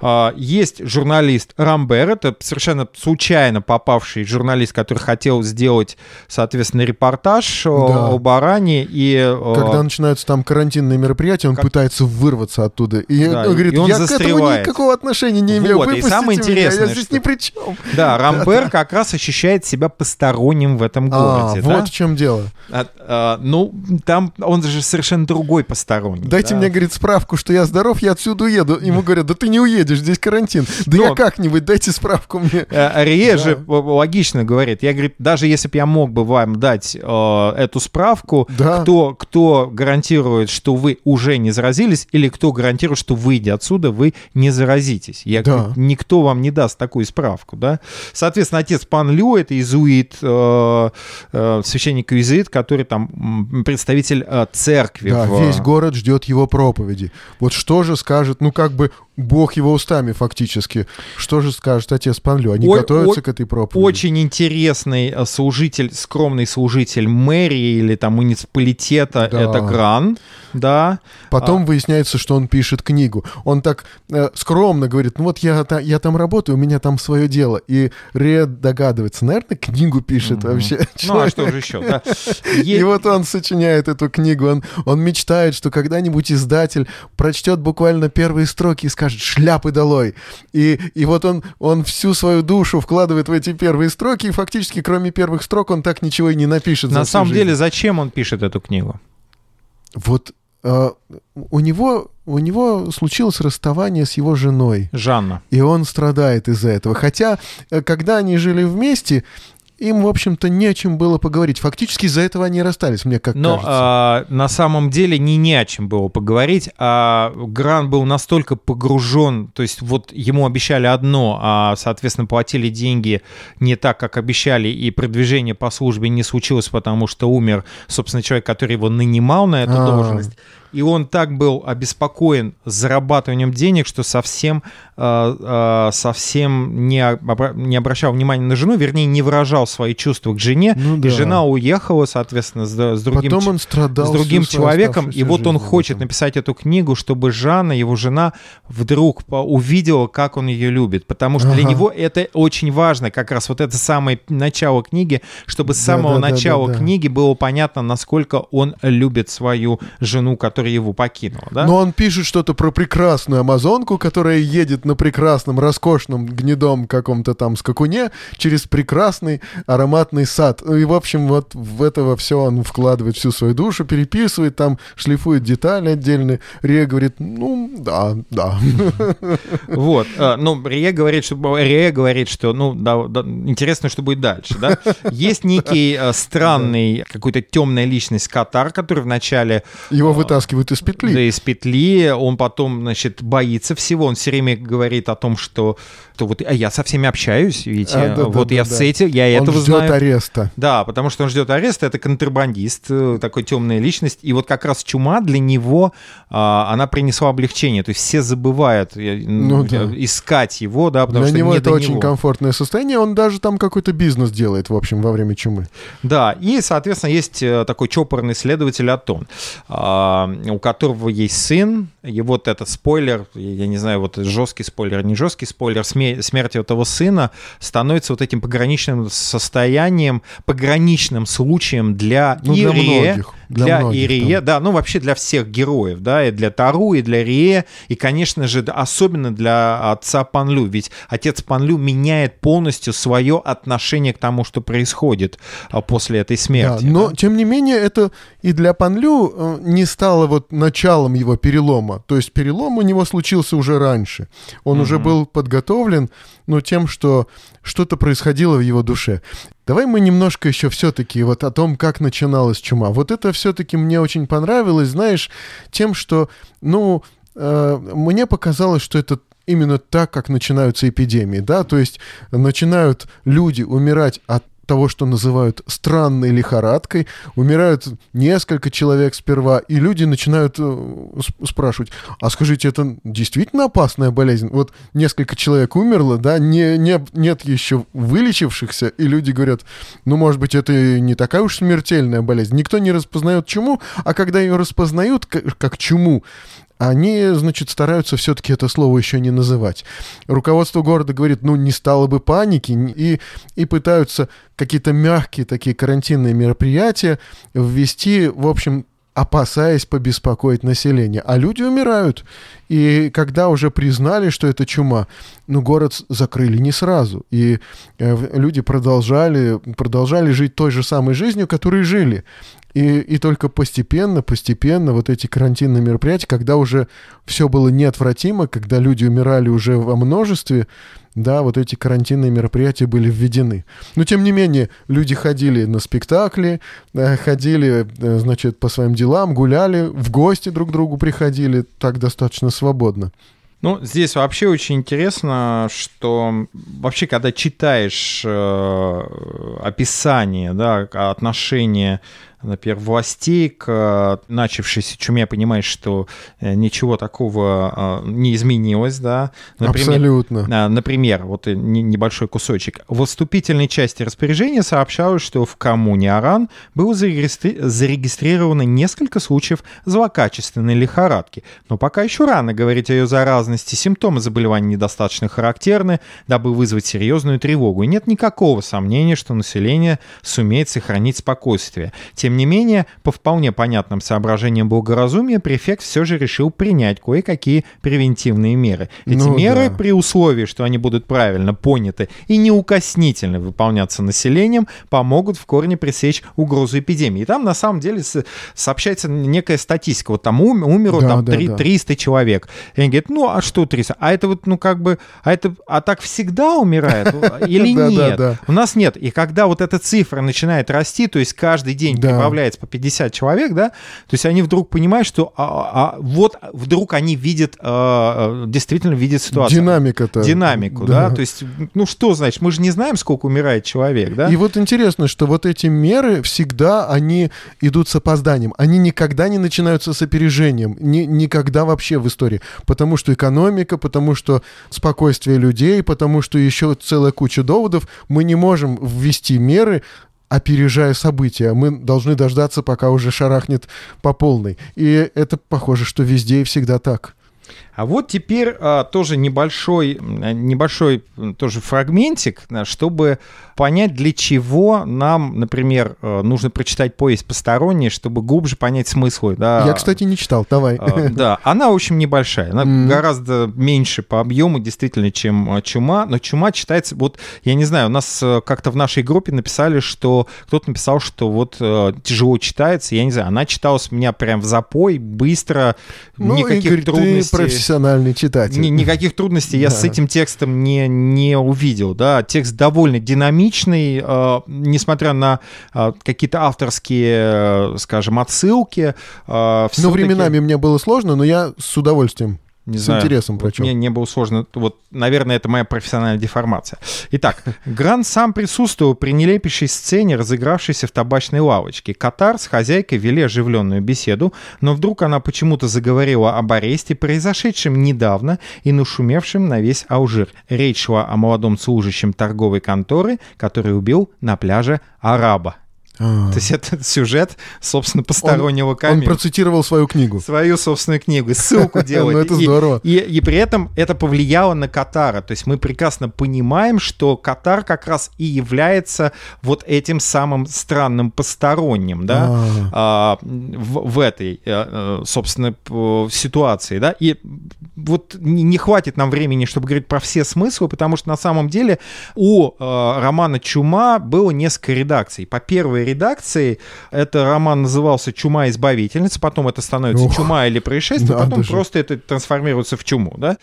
А, Есть журналист Рамбер, это совершенно случайно попавший журналист, который хотел сделать, соответственно, репортаж о- Да. об Аране. И, Когда начинаются там карантинные мероприятия, он Как- пытается вырваться оттуда. И Да, он говорит, и он я к этому застревает. никакого отношения не имею. Вот, и самое меня, интересное, я здесь что- ни при чем. Да, Рамбер как раз ощущает себя посторонним в этом А, городе. вот в чем дело. А, а, ну, там он же совершенно другой посторонний. Дайте да. мне, говорит, справку, что я здоров, я отсюда уеду. Ему говорят, да ты не уедешь, здесь карантин. Да Но- я как-нибудь, дайте справку мне. Э, Арие Да. же логично говорит. Я, говорит, даже если бы я мог бы вам дать э, эту справку, Да. кто, кто гарантирует, что вы уже не заразились, или кто гарантирует, что выйдя отсюда, вы не заразитесь? Я Да. говорю, никто вам не даст такую справку, да? Соответственно, отец Пан Лю, это изуит, э, э, священник-иезуит, который там представитель э, церкви. Да, в- весь город ждет его проповеди. Вот что же скажет, ну как бы Бог его устами фактически. Что же скажет отец Панлю? Они Ой, готовятся ой, к этой проповеди. Очень интересный э, служитель, скромный служитель мэрии или там муниципалитета, Да. это Гран, да. Потом А. выясняется, что он пишет книгу. Он так э, скромно говорит, ну вот я, я там работаю, у меня там свое дело. И Ред догадывается, наверное, книгу пишет Мгм. вообще. Ну а человек. что же еще, да. И Е- вот он сочиняет эту книгу, он, он мечтает, что когда-нибудь издатель прочтет буквально первые строки и скажет «шляпы долой». И, и вот он, он всю свою душу вкладывает в эти первые строки, и фактически кроме первых строк он так ничего и не напишет. На самом жизнь. деле, зачем он пишет эту книгу? Вот э, у, него, у него случилось расставание с его женой. Жанна. И он страдает из-за этого. Хотя, э, когда они жили вместе, им, в общем-то, не о чем было поговорить. Фактически из-за этого они и расстались, мне как Но кажется. а, на самом деле не не о чем было поговорить, а Гран был настолько погружен, то есть вот ему обещали одно, а, соответственно, платили деньги не так, как обещали, и продвижение по службе не случилось, потому что умер, собственно, человек, который его нанимал на эту А. должность. И он так был обеспокоен зарабатыванием денег, что совсем, э, э, совсем не, обра- не обращал внимания на жену, вернее, не выражал свои чувства к жене. Ну И да. жена уехала, соответственно, с, с другим, Потом он страдал с другим человеком. И вот он хочет написать эту книгу, чтобы Жанна, его жена, вдруг увидела, как он ее любит. Потому что для Ага. него это очень важно, как раз вот это самое начало книги, чтобы с самого Да-да-да-да-да. начала книги было понятно, насколько он любит свою жену, которая его покинула. Да? Но он пишет что-то про прекрасную амазонку, которая едет на прекрасном, роскошном гнедом каком-то там скакуне через прекрасный ароматный сад. И, в общем, вот в это все он вкладывает всю свою душу, переписывает, там шлифует детали отдельные. Рия говорит, ну, да, да. Вот, э, ну, Рие говорит, что, Рие говорит, что, ну, да, да, интересно, что будет дальше, да. Есть некий э, странный, какой-то темная личность Катар, который вначале Его вытаскивают из да, петли. из петли, он потом, значит, боится всего, он все время говорит о том, что, что вот а я со всеми общаюсь, видите, А, да, вот да, я да, с да. этим, я Он этого ждет знаю. ареста. Да, потому что он ждет ареста, это контрабандист, э, такой темная личность. И вот как раз чума для него, а, она принесла облегчение. То есть все забывают э, Ну да. э, искать его, да, потому Для что него не это очень него. комфортное состояние. Он даже там какой-то бизнес делает, в общем, во время чумы. Да, и, соответственно, есть такой чопорный следователь Атон, а, у которого есть сын, и вот этот спойлер, я не знаю, вот жесткий спойлер, не жесткий спойлер, сме- смерть этого сына становится вот этим пограничным состоянием, пограничным случаем для Ну, для Ирие, многих, для для многих, Ирие, да. да, ну вообще для всех героев, да, и для Тару, и для Рие, и, конечно же, да, особенно для отца Панлю, ведь отец Панлю меняет полностью свое отношение к тому, что происходит а, после этой Да, смерти. но, да. тем не менее, это и для Панлю э, не стало вот началом его перелома. То есть перелом у него случился уже раньше. Он уже был подготовлен, но тем, что что-то происходило в его душе. Давай мы немножко еще все-таки вот о том, как начиналась чума. Вот это все-таки мне очень понравилось, знаешь, тем, что, ну, э, мне показалось, что это именно так, как начинаются эпидемии, да, то есть начинают люди умирать от того, что называют странной лихорадкой, умирают несколько человек сперва, и люди начинают э, сп- спрашивать, а скажите, это действительно опасная болезнь? Вот несколько человек умерло, да, не, не, нет еще вылечившихся, и люди говорят, ну, может быть, это не такая уж смертельная болезнь. Никто не распознает чуму, а когда ее распознают как, чуму, они, значит, стараются все-таки это слово еще не называть. Руководство города говорит, ну, не стало бы паники, и, и пытаются какие-то мягкие такие карантинные мероприятия ввести, в общем, опасаясь побеспокоить население. А люди умирают. И когда уже признали, что это чума, ну, город закрыли не сразу. И э, люди продолжали, продолжали жить той же самой жизнью, которой жили. И, и только постепенно, постепенно вот эти карантинные мероприятия, когда уже все было неотвратимо, когда люди умирали уже во множестве, да, вот эти карантинные мероприятия были введены. Но, тем не менее, люди ходили на спектакли, э, ходили, э, значит, по своим делам, гуляли, в гости друг к другу приходили так достаточно свободно. Ну, здесь вообще очень интересно, что вообще, когда читаешь э, описание, да, отношения например, властей к э, начавшейся чуме, понимаешь, что э, ничего такого э, не изменилось, да. Например, Абсолютно. Например, вот небольшой кусочек. В вступительной части распоряжения сообщалось, что в коммуне Аран было зарегистрировано несколько случаев злокачественной лихорадки. Но пока еще рано говорить о ее заразности. Симптомы заболевания недостаточно характерны, дабы вызвать серьезную тревогу. И нет никакого сомнения, что население сумеет сохранить спокойствие. Тем тем не менее, по вполне понятным соображениям благоразумия, префект все же решил принять кое-какие превентивные меры. Эти ну, меры, да. при условии, что они будут правильно поняты и неукоснительно выполняться населением, помогут в корне пресечь угрозу эпидемии. И там, на самом деле, сообщается некая статистика. Вот там ум, умерло да, там да, 3, да. 300 человек. И они говорят, ну, а что 300? А это вот, ну, как бы, а это, а так всегда умирает? Или нет? У нас нет. И когда вот эта цифра начинает расти, то есть каждый день добавляется по 50 человек, да, то есть они вдруг понимают, что а, а, вот вдруг они видят, а, действительно видят ситуацию. Динамика-то. Динамику, да. да, то есть, ну что значит, мы же не знаем, сколько умирает человек, да. И вот интересно, что вот эти меры всегда, они идут с опозданием, они никогда не начинаются с опережением, ни, никогда вообще в истории, потому что экономика, потому что спокойствие людей, потому что еще целая куча доводов, мы не можем ввести меры опережая события. Мы должны дождаться, пока уже шарахнет по полной. И это похоже, что везде и всегда так. А вот теперь а, тоже небольшой, небольшой тоже фрагментик, чтобы понять, для чего нам, например, э, нужно прочитать повесть посторонней, чтобы глубже понять смыслы. Да. Я, кстати, не читал, давай. А, да, она, в общем, небольшая. Она mm. гораздо меньше по объему, действительно, чем «Чума». Но «Чума» читается... Вот, я не знаю, у нас как-то в нашей группе написали, что... Кто-то написал, что вот тяжело читается. Я не знаю, она читалась у меня прям в запой, быстро, ну, никаких Игорь, трудностей. ты профессиональный читатель. Ни, никаких трудностей я с этим текстом не, не увидел, да. Текст довольно динамичный, э, несмотря на э, какие-то авторские, э, скажем, отсылки. Но временами мне было сложно, но я с удовольствием не С знаю, интересом прочел. Вот мне не было сложно. Вот, наверное, это моя профессиональная деформация. Итак, Грант сам присутствовал при нелепейшей сцене, разыгравшейся в табачной лавочке. Катар с хозяйкой вели оживленную беседу, но вдруг она почему-то заговорила об аресте, произошедшем недавно и нашумевшем на весь Алжир. Речь шла о молодом служащем торговой конторы, который убил на пляже араба. А. То есть это сюжет, собственно, постороннего он, камня. Он процитировал свою книгу. Свою собственную книгу, ссылку делает. Ну это здорово. И, и, и при этом это повлияло на Катара. То есть мы прекрасно понимаем, что Катар как раз и является вот этим самым странным посторонним, да, а. А, в, в этой, э, э, собственно, ситуации, да. И вот не хватит нам времени, чтобы говорить про все смыслы, потому что на самом деле у э, романа «Чума» было несколько редакций. По первой редакции. Это роман назывался «Чума избавительница», потом это становится Ох, «Чума или происшествие», потом даже. просто это трансформируется в «Чуму». Да?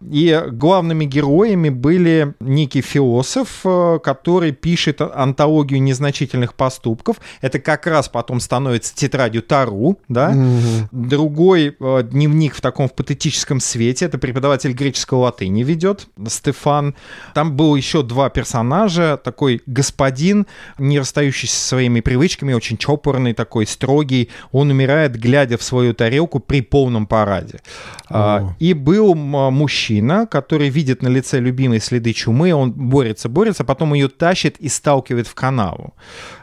И главными героями были некий философ, э, который пишет антологию незначительных поступков. Это как раз потом становится тетрадью Тару, да. Угу. Другой э, дневник в таком в патетическом свете. Это преподаватель греческого латыни ведет, Стефан. Там было еще два персонажа. Такой господин, не расстающийся со своей своими привычками, очень чопорный такой, строгий. Он умирает, глядя в свою тарелку при полном параде. А, и был мужчина, который видит на лице любимые следы чумы, он борется, борется, потом ее тащит и сталкивает в канаву.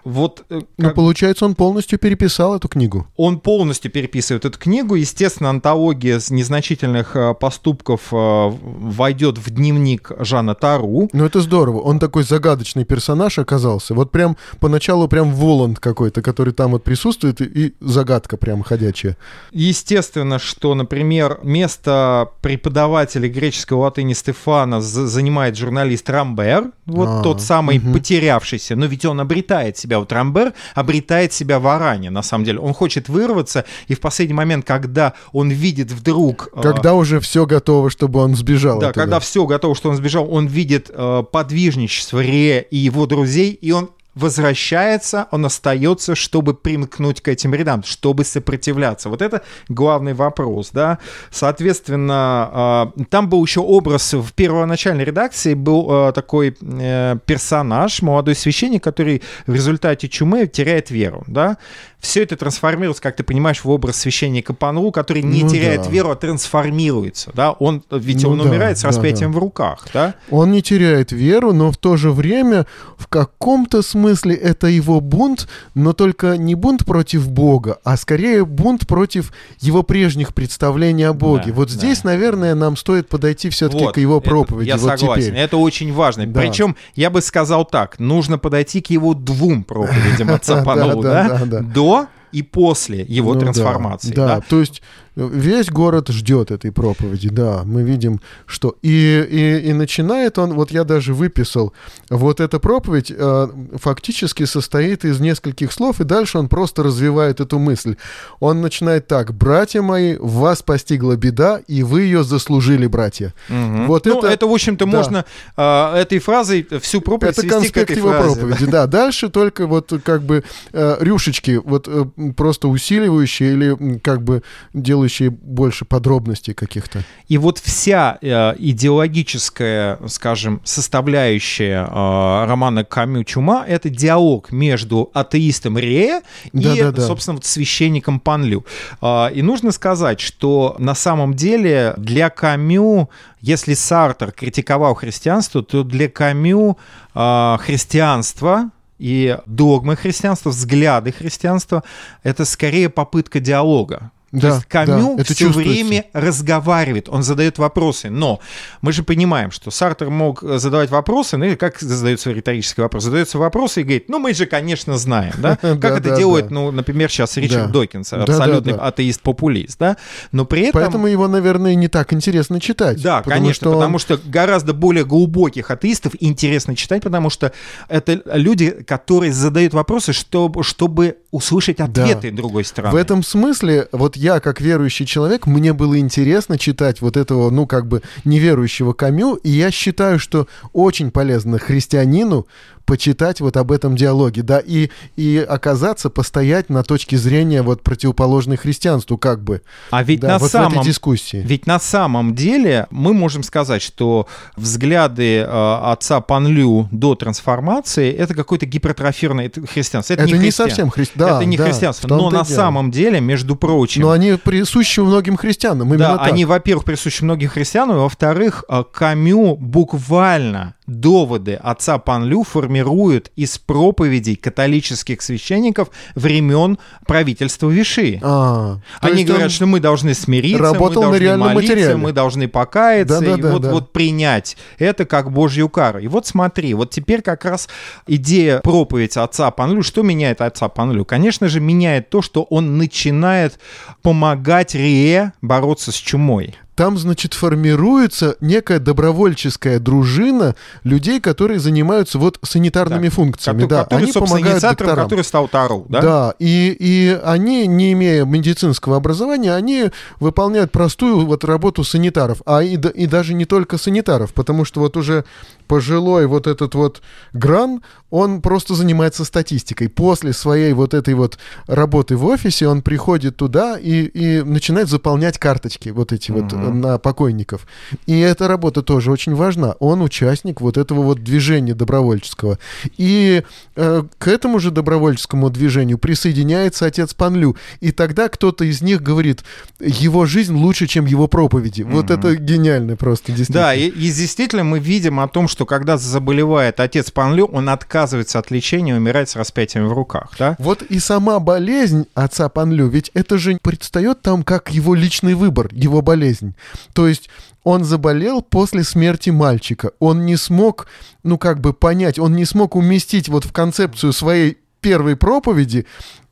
Вот, э, ну, как... Ну, получается, он полностью переписал эту книгу. Он полностью переписывает эту книгу. Естественно, антология незначительных э, поступков э, войдет в дневник Жана Тару. Ну, это здорово. Он такой загадочный персонаж оказался. Вот прям поначалу прям Воланд какой-то, который там вот присутствует, и загадка прям ходячая. Естественно, что, например, место преподавателя греческого латыни Стефана занимает журналист Рамбер, вот а, тот самый угу. потерявшийся, но ведь он обретает себя вот Рамбер обретает себя в Аране, на самом деле. Он хочет вырваться, и в последний момент, когда он видит вдруг... Э, когда э, уже все готово, чтобы он сбежал. Да, оттуда. когда все готово, что он сбежал, он видит э, подвижничество Ре и его друзей, и он возвращается, он остается, чтобы примкнуть к этим рядам, чтобы сопротивляться. Вот это главный вопрос, да. Соответственно, а, там был еще образ в первоначальной редакции, был а, такой э, персонаж, молодой священник, который в результате чумы теряет веру, да все это трансформируется, как ты понимаешь, в образ священника Панру, который не ну, теряет да. веру, а трансформируется. Да? Он, ведь ну, он да, умирает с распятием да, да. в руках. Да? Он не теряет веру, но в то же время в каком-то смысле это его бунт, но только не бунт против Бога, а скорее бунт против его прежних представлений о Боге. Да, вот здесь, да. наверное, нам стоит подойти все-таки вот, к его проповеди. Это, я вот согласен, теперь. это очень важно. Да. Причем, я бы сказал так, нужно подойти к его двум проповедям отца Панова, да? До и после его ну, трансформации. Да, да, то есть весь город ждет этой проповеди, да, мы видим, что... И, и, и начинает он, вот я даже выписал, вот эта проповедь э, фактически состоит из нескольких слов, и дальше он просто развивает эту мысль. Он начинает так, «Братья мои, вас постигла беда, и вы ее заслужили, братья». Угу. Вот ну, это, это, в общем-то, да. можно э, этой фразой всю проповедь Это конспект его фразе, проповеди, да. да. Дальше только вот как бы э, рюшечки, вот э, просто усиливающие или как бы делающие делающие больше подробностей каких-то. И вот вся э, идеологическая, скажем, составляющая э, романа Камю Чума — это диалог между атеистом Рея и, да, да, да. собственно, вот священником Панлю. Э, и нужно сказать, что на самом деле для Камю если Сартер критиковал христианство, то для Камю э, христианство и догмы христианства, взгляды христианства — это скорее попытка диалога. Да, То есть Камю да, все время разговаривает, он задает вопросы. Но мы же понимаем, что Сартер мог задавать вопросы, ну или как задается риторический вопрос? Задается вопросы и говорит, ну мы же, конечно, знаем, да? Как это делает, ну, например, сейчас Ричард Докинс, абсолютный атеист-популист, да? Но при этом... Поэтому его, наверное, не так интересно читать. Да, конечно, потому что гораздо более глубоких атеистов интересно читать, потому что это люди, которые задают вопросы, чтобы, чтобы услышать ответы другой стороны. В этом смысле, вот я, как верующий человек, мне было интересно читать вот этого, ну, как бы неверующего Камю, и я считаю, что очень полезно христианину почитать вот об этом диалоге, да, и, и оказаться, постоять на точке зрения вот противоположной христианству, как бы. А ведь да, на вот самом... в этой дискуссии. Ведь на самом деле мы можем сказать, что взгляды э, отца Панлю до трансформации — это какое-то гипертрофированное христианство. Это, это не, не совсем христианство. Да, это не да, христианство. Но на дело. самом деле, между прочим... Но они присущи многим христианам, Да, так. они, во-первых, присущи многим христианам, во-вторых, э, Камю буквально доводы отца Панлю формируют из проповедей католических священников времен правительства Виши. А, Они говорят, что мы должны смириться, работал мы должны на молиться, материале. мы должны покаяться да, да, и да, вот, да. вот принять это как Божью кару. И вот смотри, вот теперь как раз идея проповедь отца Панлю, что меняет отца Панлю? Конечно же, меняет то, что он начинает помогать Рие бороться с чумой там, значит, формируется некая добровольческая дружина людей, которые занимаются вот санитарными да. функциями. Который, да, который, они помогают докторам. который стал Тару, да? Да, и, и они, не имея медицинского образования, они выполняют простую вот работу санитаров, а и, и даже не только санитаров, потому что вот уже пожилой вот этот вот Гран, он просто занимается статистикой. После своей вот этой вот работы в офисе он приходит туда и, и начинает заполнять карточки вот эти вот Мгм. на покойников. И эта работа тоже очень важна. Он участник вот этого вот движения добровольческого. И э, к этому же добровольческому движению присоединяется отец Панлю. И тогда кто-то из них говорит, его жизнь лучше, чем его проповеди. Вот Мгм. это гениально просто, действительно. Да, и, и действительно мы видим о том, что когда заболевает отец Панлю, он отказывается от лечения и умирает с распятием в руках, да? Вот и сама болезнь отца Панлю, ведь это же предстает там как его личный выбор, его болезнь. То есть он заболел после смерти мальчика. Он не смог, ну как бы понять, он не смог уместить вот в концепцию своей первой проповеди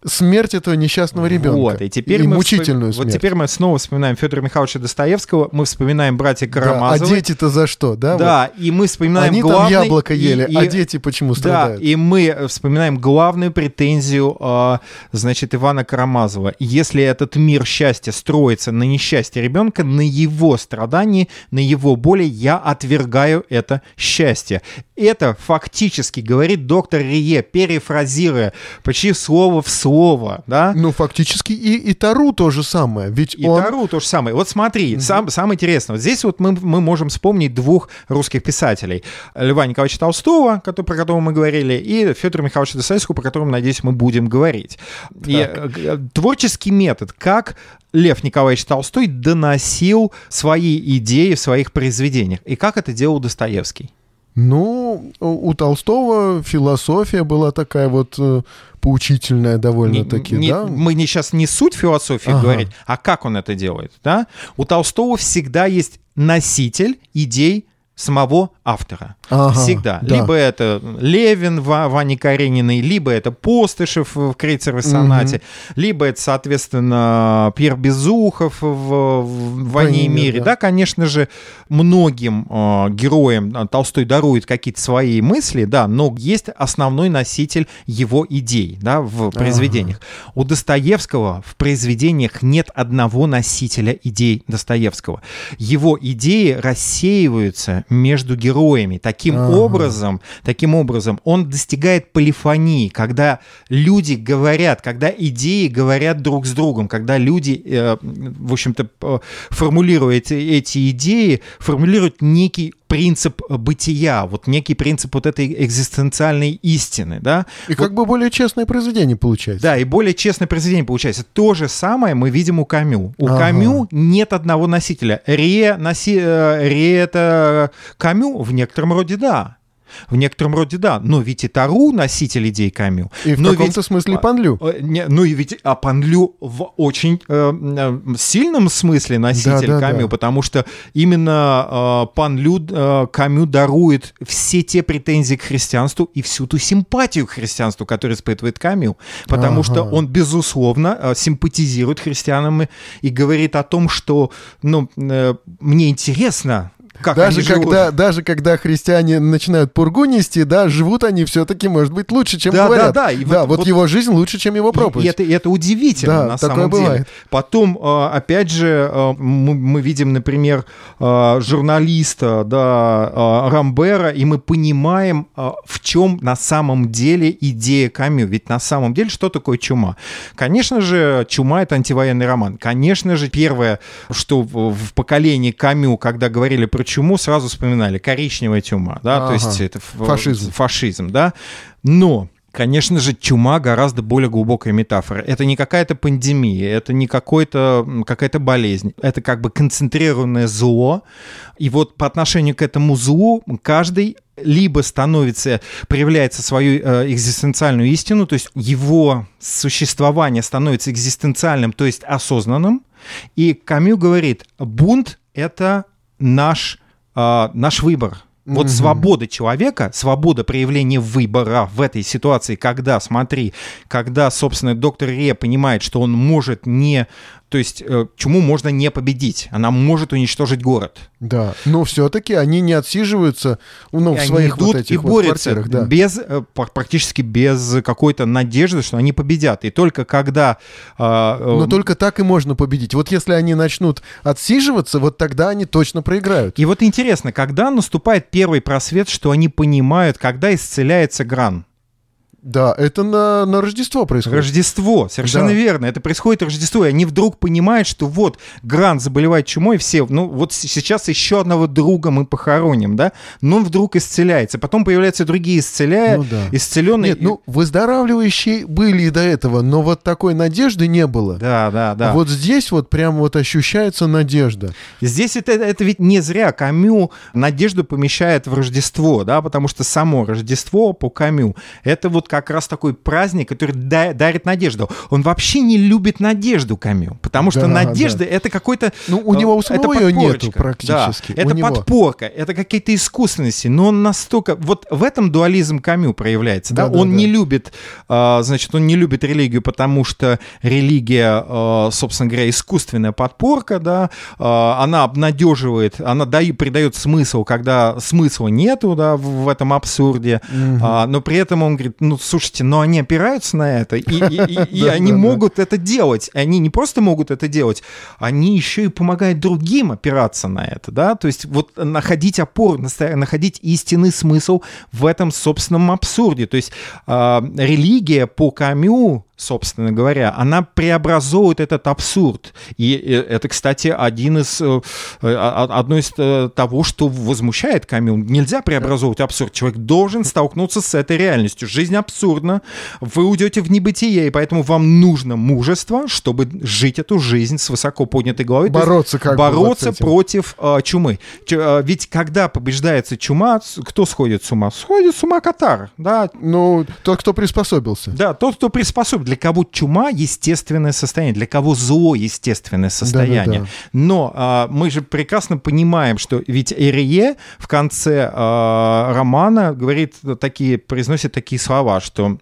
смерть этого несчастного ребенка. Вот, и теперь и мы мучительную вспом- смерть. Вот теперь мы снова вспоминаем Федора Михайловича Достоевского, мы вспоминаем братья Да, а Карамазовы. дети-то за что, да? Да, и мы вот? вспоминаем Они там главный... яблоко и- ели, и- а дети почему Да, страдают? и мы вспоминаем главную претензию, э, значит, Ивана Карамазова. Если этот мир счастья строится на несчастье ребенка, на его страдании, на его боли, я отвергаю это счастье. Это фактически говорит доктор Рие, перефразируя почти слово в слово, да? Ну, фактически и, и Тару то же самое. Ведь И он... Тару то же самое. Вот смотри, сам, самое интересное. Вот здесь вот мы, мы можем вспомнить двух русских писателей. Льва Николаевича Толстого, который, про которого мы говорили, и Федора Михайловича Достоевского, про которого, надеюсь, мы будем говорить. И, э, э, творческий метод, как Лев Николаевич Толстой доносил свои идеи в своих произведениях. И как это делал Достоевский? Ну, у Толстого философия была такая вот э, поучительная довольно-таки, Не- не- да? Мы не сейчас не суть философии Ага. говорить, а как он это делает. Да? У Толстого всегда есть носитель идей самого автора. Ага, Всегда. да. Либо это Левин в Ване Карениной, либо это Постышев в Крейцеровой сонате, либо это, соответственно, Пьер Безухов в, в «Войне «Войне и и мир», мире». да. Да, конечно же, многим э, героям э, Толстой дарует какие-то свои мысли, да, но есть основной носитель его идей, да, в произведениях. У Достоевского в произведениях нет одного носителя идей Достоевского. Его идеи рассеиваются между героями. Таким Ага. образом, таким образом он достигает полифонии, когда люди говорят, когда идеи говорят друг с другом, когда люди, э, в общем-то, э, формулируя эти, эти идеи, формулируют некий принцип бытия, вот некий принцип вот этой экзистенциальной истины, да, И как бы более честное произведение получается. да, и более честное произведение получается. То же самое мы видим у Камю. У Ага. Камю нет одного носителя. Ре, носи, э, Ре это Камю в некотором роде да. В некотором роде да. Но ведь и Тару носитель идей Камю. И в Но каком-то ведь- смысле Панлю. Э, не, ну и ведь а Панлю в очень э, сильном смысле носитель Да, да, Камю, да. потому что именно э, Панлю э, Камю дарует все те претензии к христианству и всю ту симпатию к христианству, которую испытывает Камю, потому Ага. что он безусловно э, симпатизирует христианам и, и говорит о том, что ну э, мне интересно. Как Даже они живут. когда, даже когда христиане начинают пургу нести, да, живут они все-таки, может быть, лучше, чем Да, говорят. да, да, и да, вот- вот, вот- его жизнь лучше, чем его И- проповедь. И это, и это удивительно, Да, на самом деле. бывает. Потом, э, опять же, э, мы, мы видим, например, э, журналиста да, Рамбера, и мы понимаем, в чем на самом деле идея Камю. Ведь на самом деле, что такое чума? Конечно же, чума — это антивоенный роман. Конечно же, первое, что в, в поколении Камю, когда говорили про чуму, сразу вспоминали коричневая чума, да, то Ага. есть это Фашизм. фашизм, да. Но Конечно же, чума гораздо более глубокая метафора. Это не какая-то пандемия, это не какой-то, какая-то болезнь. Это как бы концентрированное зло. И вот по отношению к этому злу каждый либо становится, проявляется свою э, экзистенциальную истину, то есть его существование становится экзистенциальным, то есть осознанным. И Камю говорит, бунт — это наш, э, наш выбор. Вот Мгм. свобода человека, свобода проявления выбора в этой ситуации, когда, смотри, когда, собственно, доктор Ре понимает, что он может не То есть э, чуму можно не победить, она может уничтожить город. Да, но все-таки они не отсиживаются ну, И в своих идут вот этих и вот борются квартирах. Да. без, э, пр- практически без какой-то надежды, что они победят. И только когда... э, э, Но только так и можно победить. Вот если они начнут отсиживаться, вот тогда они точно проиграют. И вот интересно, когда наступает первый просвет, что они понимают, когда исцеляется Гран? Да, это на, на Рождество происходит. Рождество, совершенно Да. верно. Это происходит Рождество, и они вдруг понимают, что вот Грант заболевает чумой, все, ну вот сейчас еще одного друга мы похороним, да, но он вдруг исцеляется. Потом появляются другие исцеляя, Ну да. исцеленные. Нет, ну выздоравливающие были и до этого, но вот такой надежды не было. Да, да, да. Вот здесь вот прям вот ощущается надежда. Здесь это, это ведь не зря. Камю надежду помещает в Рождество, да, потому что само Рождество по Камю — это вот как раз такой праздник, который да- дарит надежду. Он вообще не любит надежду Камю, потому что Да, надежда — это какой-то... Ну, у э, него самого ее нету практически. Да, это него. подпорка, это какие-то искусственности, но он настолько... Вот в этом дуализм Камю проявляется, да? Да, да, он да. не любит, а, значит, он не любит религию, потому что религия, а, собственно говоря, искусственная подпорка, да, она обнадеживает, она дает, придает смысл, когда смысла нету, да, в, этом абсурде, А, но при этом он говорит, ну, слушайте, но они опираются на это, и, и- и- и они могут это делать, они не просто могут это делать, они еще и помогают другим опираться на это, да, то есть вот находить опору, находить истинный смысл в этом собственном абсурде, то есть а, религия по Камю, собственно говоря, она преобразует этот абсурд. И э, это, кстати, один из, э, э, а- одно из того, что возмущает Камю. Нельзя преобразовывать абсурд. Человек должен столкнуться с этой реальностью. Жизнь абсурдна. Вы уйдете в небытие, и поэтому вам нужно мужество, чтобы жить эту жизнь с высоко поднятой головой. Бороться как бы бороться этим. против э, чумы. Чу- э, ведь когда побеждается чума, кто сходит с ума? Сходит с ума Катар, да, Ну, тот, кто приспособился. да, тот, кто Для кого чума — естественное состояние, для кого зло — естественное состояние. Да-да-да. Но а, мы же прекрасно понимаем, что ведь Эрие в конце а, романа говорит такие, произносит такие слова, что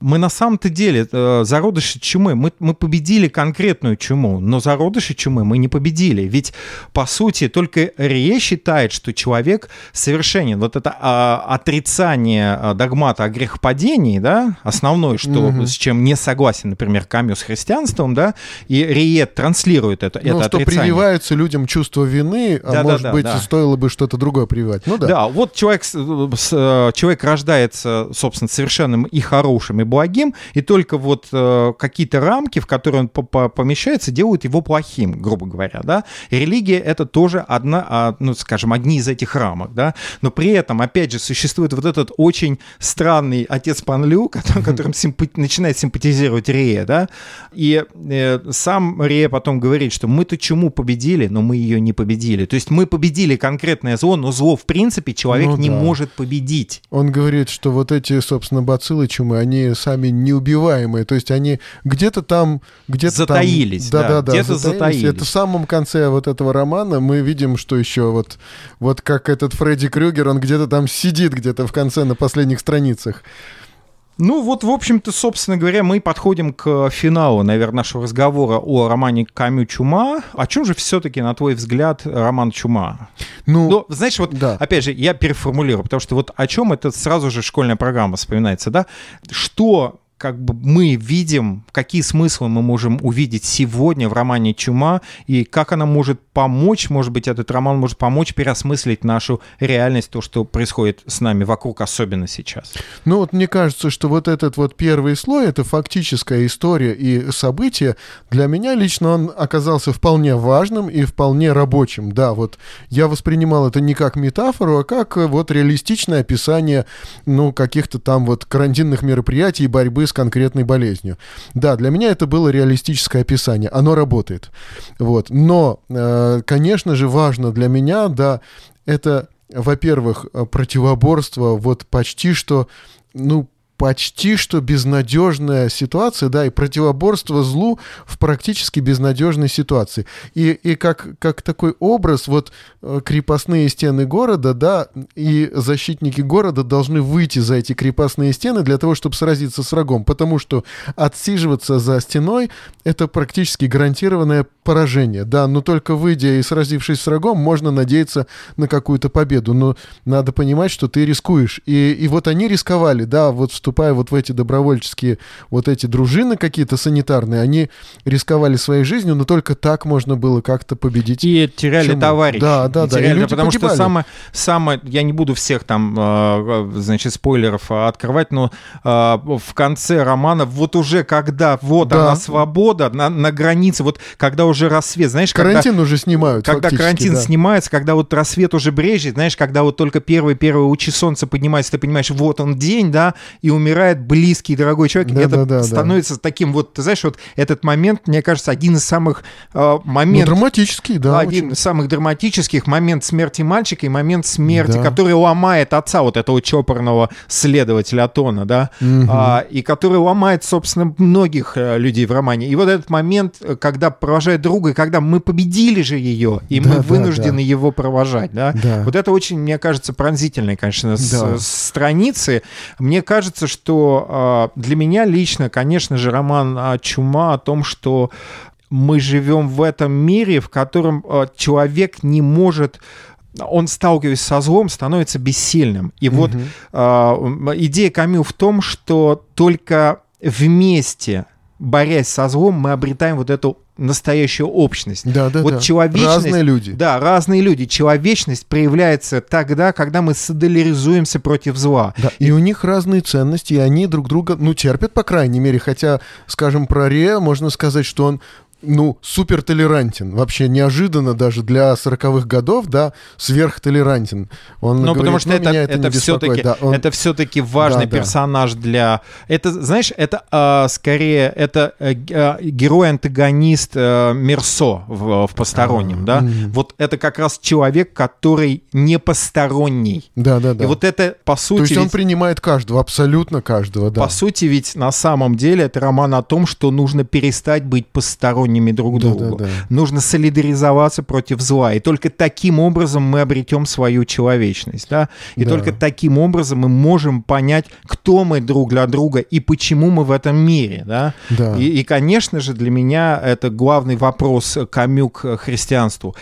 мы на самом-то деле э, зародыши чумы, мы, мы победили конкретную чуму, но зародыши чумы мы не победили. Ведь, по сути, только Рие считает, что человек совершенен. Вот это а, отрицание а, догмата о грехопадении, да, основное, что, Мгм. с чем не согласен, например, Камю с христианством, да, и Рие транслирует это, Ну, это что отрицание. прививается людям чувство вины, а Да-да-да, может быть, да. стоило бы что-то другое прививать. Ну да. Да, вот человек, с- э, человек рождается, собственно, совершенным и хорошим, и благим, и только вот э, какие-то рамки, в которые он по- по- помещается, делают его плохим, грубо говоря, да. И религия — это тоже одна, а, ну, скажем, одни из этих рамок, да. Но при этом, опять же, существует вот этот очень странный отец Панлю, который- которым симпа- начинает симпатизировать Рея, да. И э, сам Рея потом говорит, что мы-то чуму победили, но мы ее не победили. То есть мы победили конкретное зло, но зло, в принципе, человек Ну не да. может победить. Он говорит, что вот эти, собственно, бациллы чумы, они сами неубиваемые. То есть они где-то там... Где-то Затаились, там, да, да, да, где-то затаились. Это в самом конце вот этого романа мы видим, что еще вот, вот как этот Фредди Крюгер, он где-то там сидит где-то в конце на последних страницах. Ну вот, в общем-то, собственно говоря, мы подходим к финалу, наверное, нашего разговора о романе Камю «Чума». О чем же все-таки, на твой взгляд, роман «Чума»? Ну, Ну, знаешь, вот, да. опять же, я переформулирую, потому что вот о чем это сразу же школьная программа вспоминается, да? Что как бы мы видим, какие смыслы мы можем увидеть сегодня в романе «Чума», и как она может помочь, может быть, этот роман может помочь переосмыслить нашу реальность, то, что происходит с нами вокруг, особенно сейчас. Ну вот мне кажется, что вот этот вот первый слой, это фактическая история и события, для меня лично он оказался вполне важным и вполне рабочим. Да, вот я воспринимал это не как метафору, а как э, вот реалистичное описание, ну, каких-то там вот карантинных мероприятий и борьбы с конкретной болезнью. Да, для меня это было реалистическое описание, оно работает. Вот, но, э, конечно же, важно для меня, да, это, во-первых, э, противоборство вот почти что, ну, почти что безнадежная ситуация, да, и противоборство злу в практически безнадежной ситуации. И, и как, как такой образ, вот э, крепостные стены города, да, и защитники города должны выйти за эти крепостные стены для того, чтобы сразиться с врагом, потому что отсиживаться за стеной — это практически гарантированное поражение, да, но только выйдя и сразившись с врагом, можно надеяться на какую-то победу, но надо понимать, что ты рискуешь. И, и вот они рисковали, да, вот вступая вот в эти добровольческие, вот эти дружины какие-то санитарные, они рисковали своей жизнью, но только так можно было как-то победить. И теряли Чему? товарищей. Да, да, и да. теряли, и люди потому погибали. что самое, самое, я не буду всех там, э, значит, спойлеров э, открывать, но в конце романа, вот уже когда, вот Да. она свобода на, на границе, вот когда уже рассвет, знаешь, когда Карантин уже снимают. когда карантин да. снимается, когда вот рассвет уже брежет, знаешь, когда вот только первые-первые лучи солнца поднимаются, ты понимаешь, вот он день, да, и умирает близкий, дорогой человек, Да, это да, да, становится таким вот, ты знаешь, вот этот момент, мне кажется, один из самых э, Ну, моментов, драматический, да. один очень. из самых драматических, момент смерти мальчика и момент смерти, Да. который ломает отца вот этого чопорного следователя Атона, да, Мгм. а, и который ломает, собственно, многих э, людей в романе. И вот этот момент, э, когда провожает друга, и когда мы победили же ее, и Да, мы да, вынуждены да. его провожать, да. Да. Вот это очень, мне кажется, пронзительные, конечно, Да. страницы. Мне кажется, что э, для меня лично, конечно же, роман а, «Чума» о том, что мы живем в этом мире, в котором э, человек не может он, сталкиваясь со злом, становится бессильным. И вот Мгм. э, идея Камю в том, что только вместе, борясь со злом, мы обретаем вот эту настоящую общность. Да, да, вот да. человечность... Разные люди. Да, разные люди. Человечность проявляется тогда, когда мы солидаризуемся против зла. Да, и у них разные ценности, и они друг друга, ну, терпят, по крайней мере, хотя, скажем, про Ре можно сказать, что он ну, супер толерантен. Вообще неожиданно даже для 40-х годов, да, сверхтолерантен. Он Ну, говорит, потому что «Ну, это, это, это, не беспокоит». все-таки Да, он- это все-таки важный Да, да. персонаж для. Это, знаешь, это а, скорее это э, а, герой-антагонист э, Мерсо в, в постороннем, А, да. мгм. Вот это как раз человек, который не посторонний. Да, да, да. И вот это по сути. То есть он ведь- принимает каждого, абсолютно каждого, да. По сути, ведь на самом деле это роман о том, что нужно перестать быть посторонними друг Да, другу. да, да. Нужно солидаризоваться против зла. И только таким образом мы обретем свою человечность. Да? И Да. только таким образом мы можем понять, кто мы друг для друга и почему мы в этом мире. Да? Да. И, и, конечно же, для меня это главный вопрос Камю к христианству.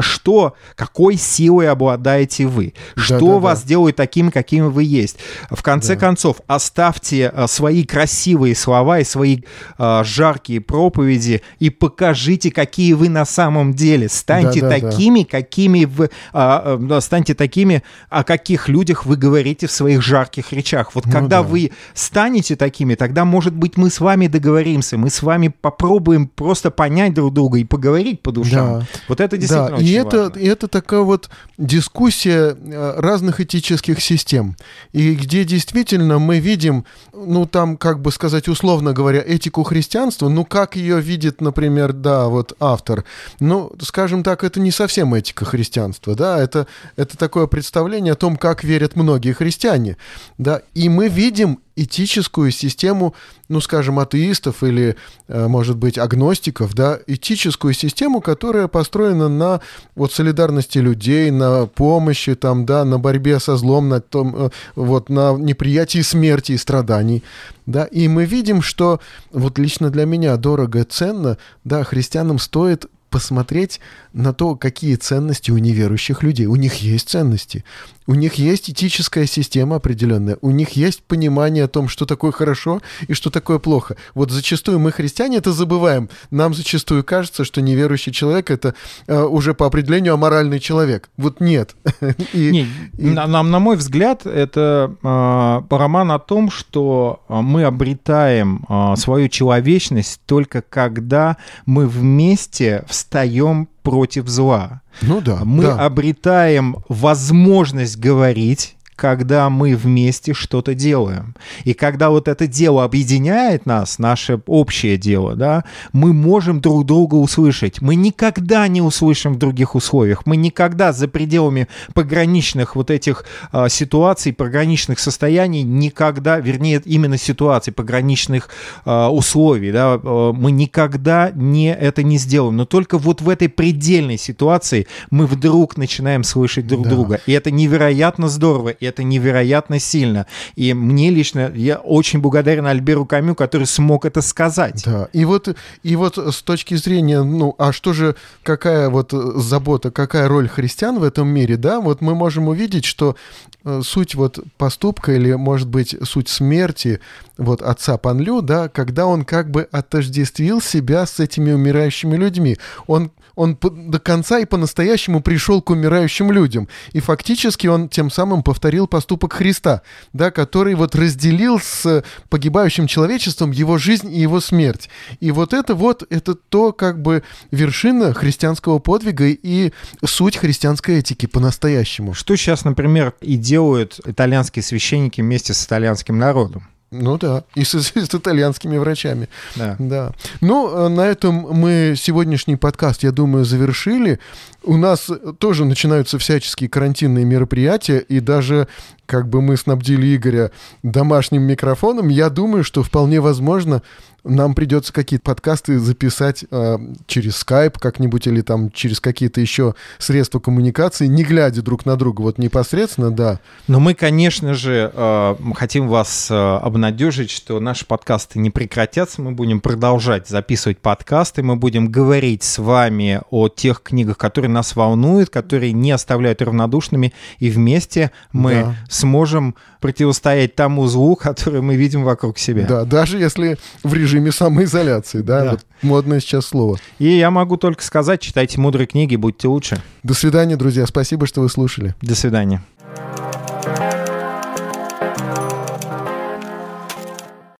Что, какой силой обладаете вы? Что Да-да-да. вас делает таким, какими вы есть? В конце Да. концов, оставьте а, свои красивые слова и свои а, жаркие проповеди и покажите, какие вы на самом деле. Станьте Да-да-да. такими, какими вы... а, а, станьте такими, о каких людях вы говорите в своих жарких речах. Вот Ну когда да. вы станете такими, тогда, может быть, мы с вами договоримся, мы с вами попробуем просто понять друг друга и поговорить по душам. Да. Вот это действительно Да, и это, важно. и это такая вот дискуссия э, разных этических систем. И где действительно мы видим, ну там, как бы сказать, условно говоря, этику христианства, ну как ее видит, например, да, вот автор. Ну, скажем так, это не совсем этика христианства, да, это, это такое представление о том, как верят многие христиане, да, и мы видим этическую систему, ну, скажем, атеистов или, э, может быть, агностиков, да, этическую систему, которая построена на вот солидарности людей, на помощи, там, да, на борьбе со злом, на том, э, вот, на неприятии смерти и страданий, да, и мы видим, что вот лично для меня дорого, ценно, да, христианам стоит посмотреть на то, какие ценности у неверующих людей. У них есть ценности. У них есть этическая система определенная. У них есть понимание о том, что такое хорошо и что такое плохо. Вот зачастую мы, христиане, это забываем. Нам зачастую кажется, что неверующий человек это э, уже по определению аморальный человек. Вот нет. И- Не, и- на, на- на мой взгляд, это э, роман о том, что э, мы обретаем э, свою человечность только когда мы вместе встаем против зла. ну да. Мы да. обретаем возможность говорить, когда мы вместе что-то делаем. И когда вот это дело объединяет нас, наше общее дело, да, мы можем друг друга услышать. Мы никогда не услышим в других условиях. Мы никогда за пределами пограничных вот этих э, ситуаций, пограничных состояний, никогда, вернее, именно ситуаций, пограничных э, условий, да, э, мы никогда не, это не сделаем. Но только вот в этой предельной ситуации мы вдруг начинаем слышать друг да. друга. И это невероятно здорово, и это невероятно сильно. И мне лично, я очень благодарен Альберу Камю, который смог это сказать. Да, и вот, и вот с точки зрения, ну, а что же, какая вот забота, какая роль христиан в этом мире, да, вот мы можем увидеть, что э, суть вот поступка или, может быть, суть смерти вот отца Панлю, да, когда он как бы отождествил себя с этими умирающими людьми. Он он до конца и по-настоящему пришел к умирающим людям. И фактически он тем самым повторил поступок Христа, да, который вот разделил с погибающим человечеством его жизнь и его смерть. И вот это вот, это то как бы вершина христианского подвига и суть христианской этики по-настоящему. Что сейчас, например, и делают итальянские священники вместе с итальянским народом? Ну да, и с, с итальянскими врачами. Да. да. Ну, э, на этом мы сегодняшний подкаст, я думаю, завершили. У нас тоже начинаются всяческие карантинные мероприятия, и даже как бы мы снабдили Игоря домашним микрофоном, я думаю, что вполне возможно нам придется какие-то подкасты записать э, через Skype как-нибудь или там через какие-то еще средства коммуникации, не глядя друг на друга, вот непосредственно, да. Но мы, конечно же, э, хотим вас э, обнадежить, что наши подкасты не прекратятся, мы будем продолжать записывать подкасты, мы будем говорить с вами о тех книгах, которые нас волнуют, которые не оставляют равнодушными, и вместе мы да. сможем противостоять тому злу, который мы видим вокруг себя. Да, даже если в режиме самоизоляции, да, да. Вот модное сейчас слово. И я могу только сказать, читайте мудрые книги, будьте лучше. До свидания, друзья, спасибо, что вы слушали. До свидания.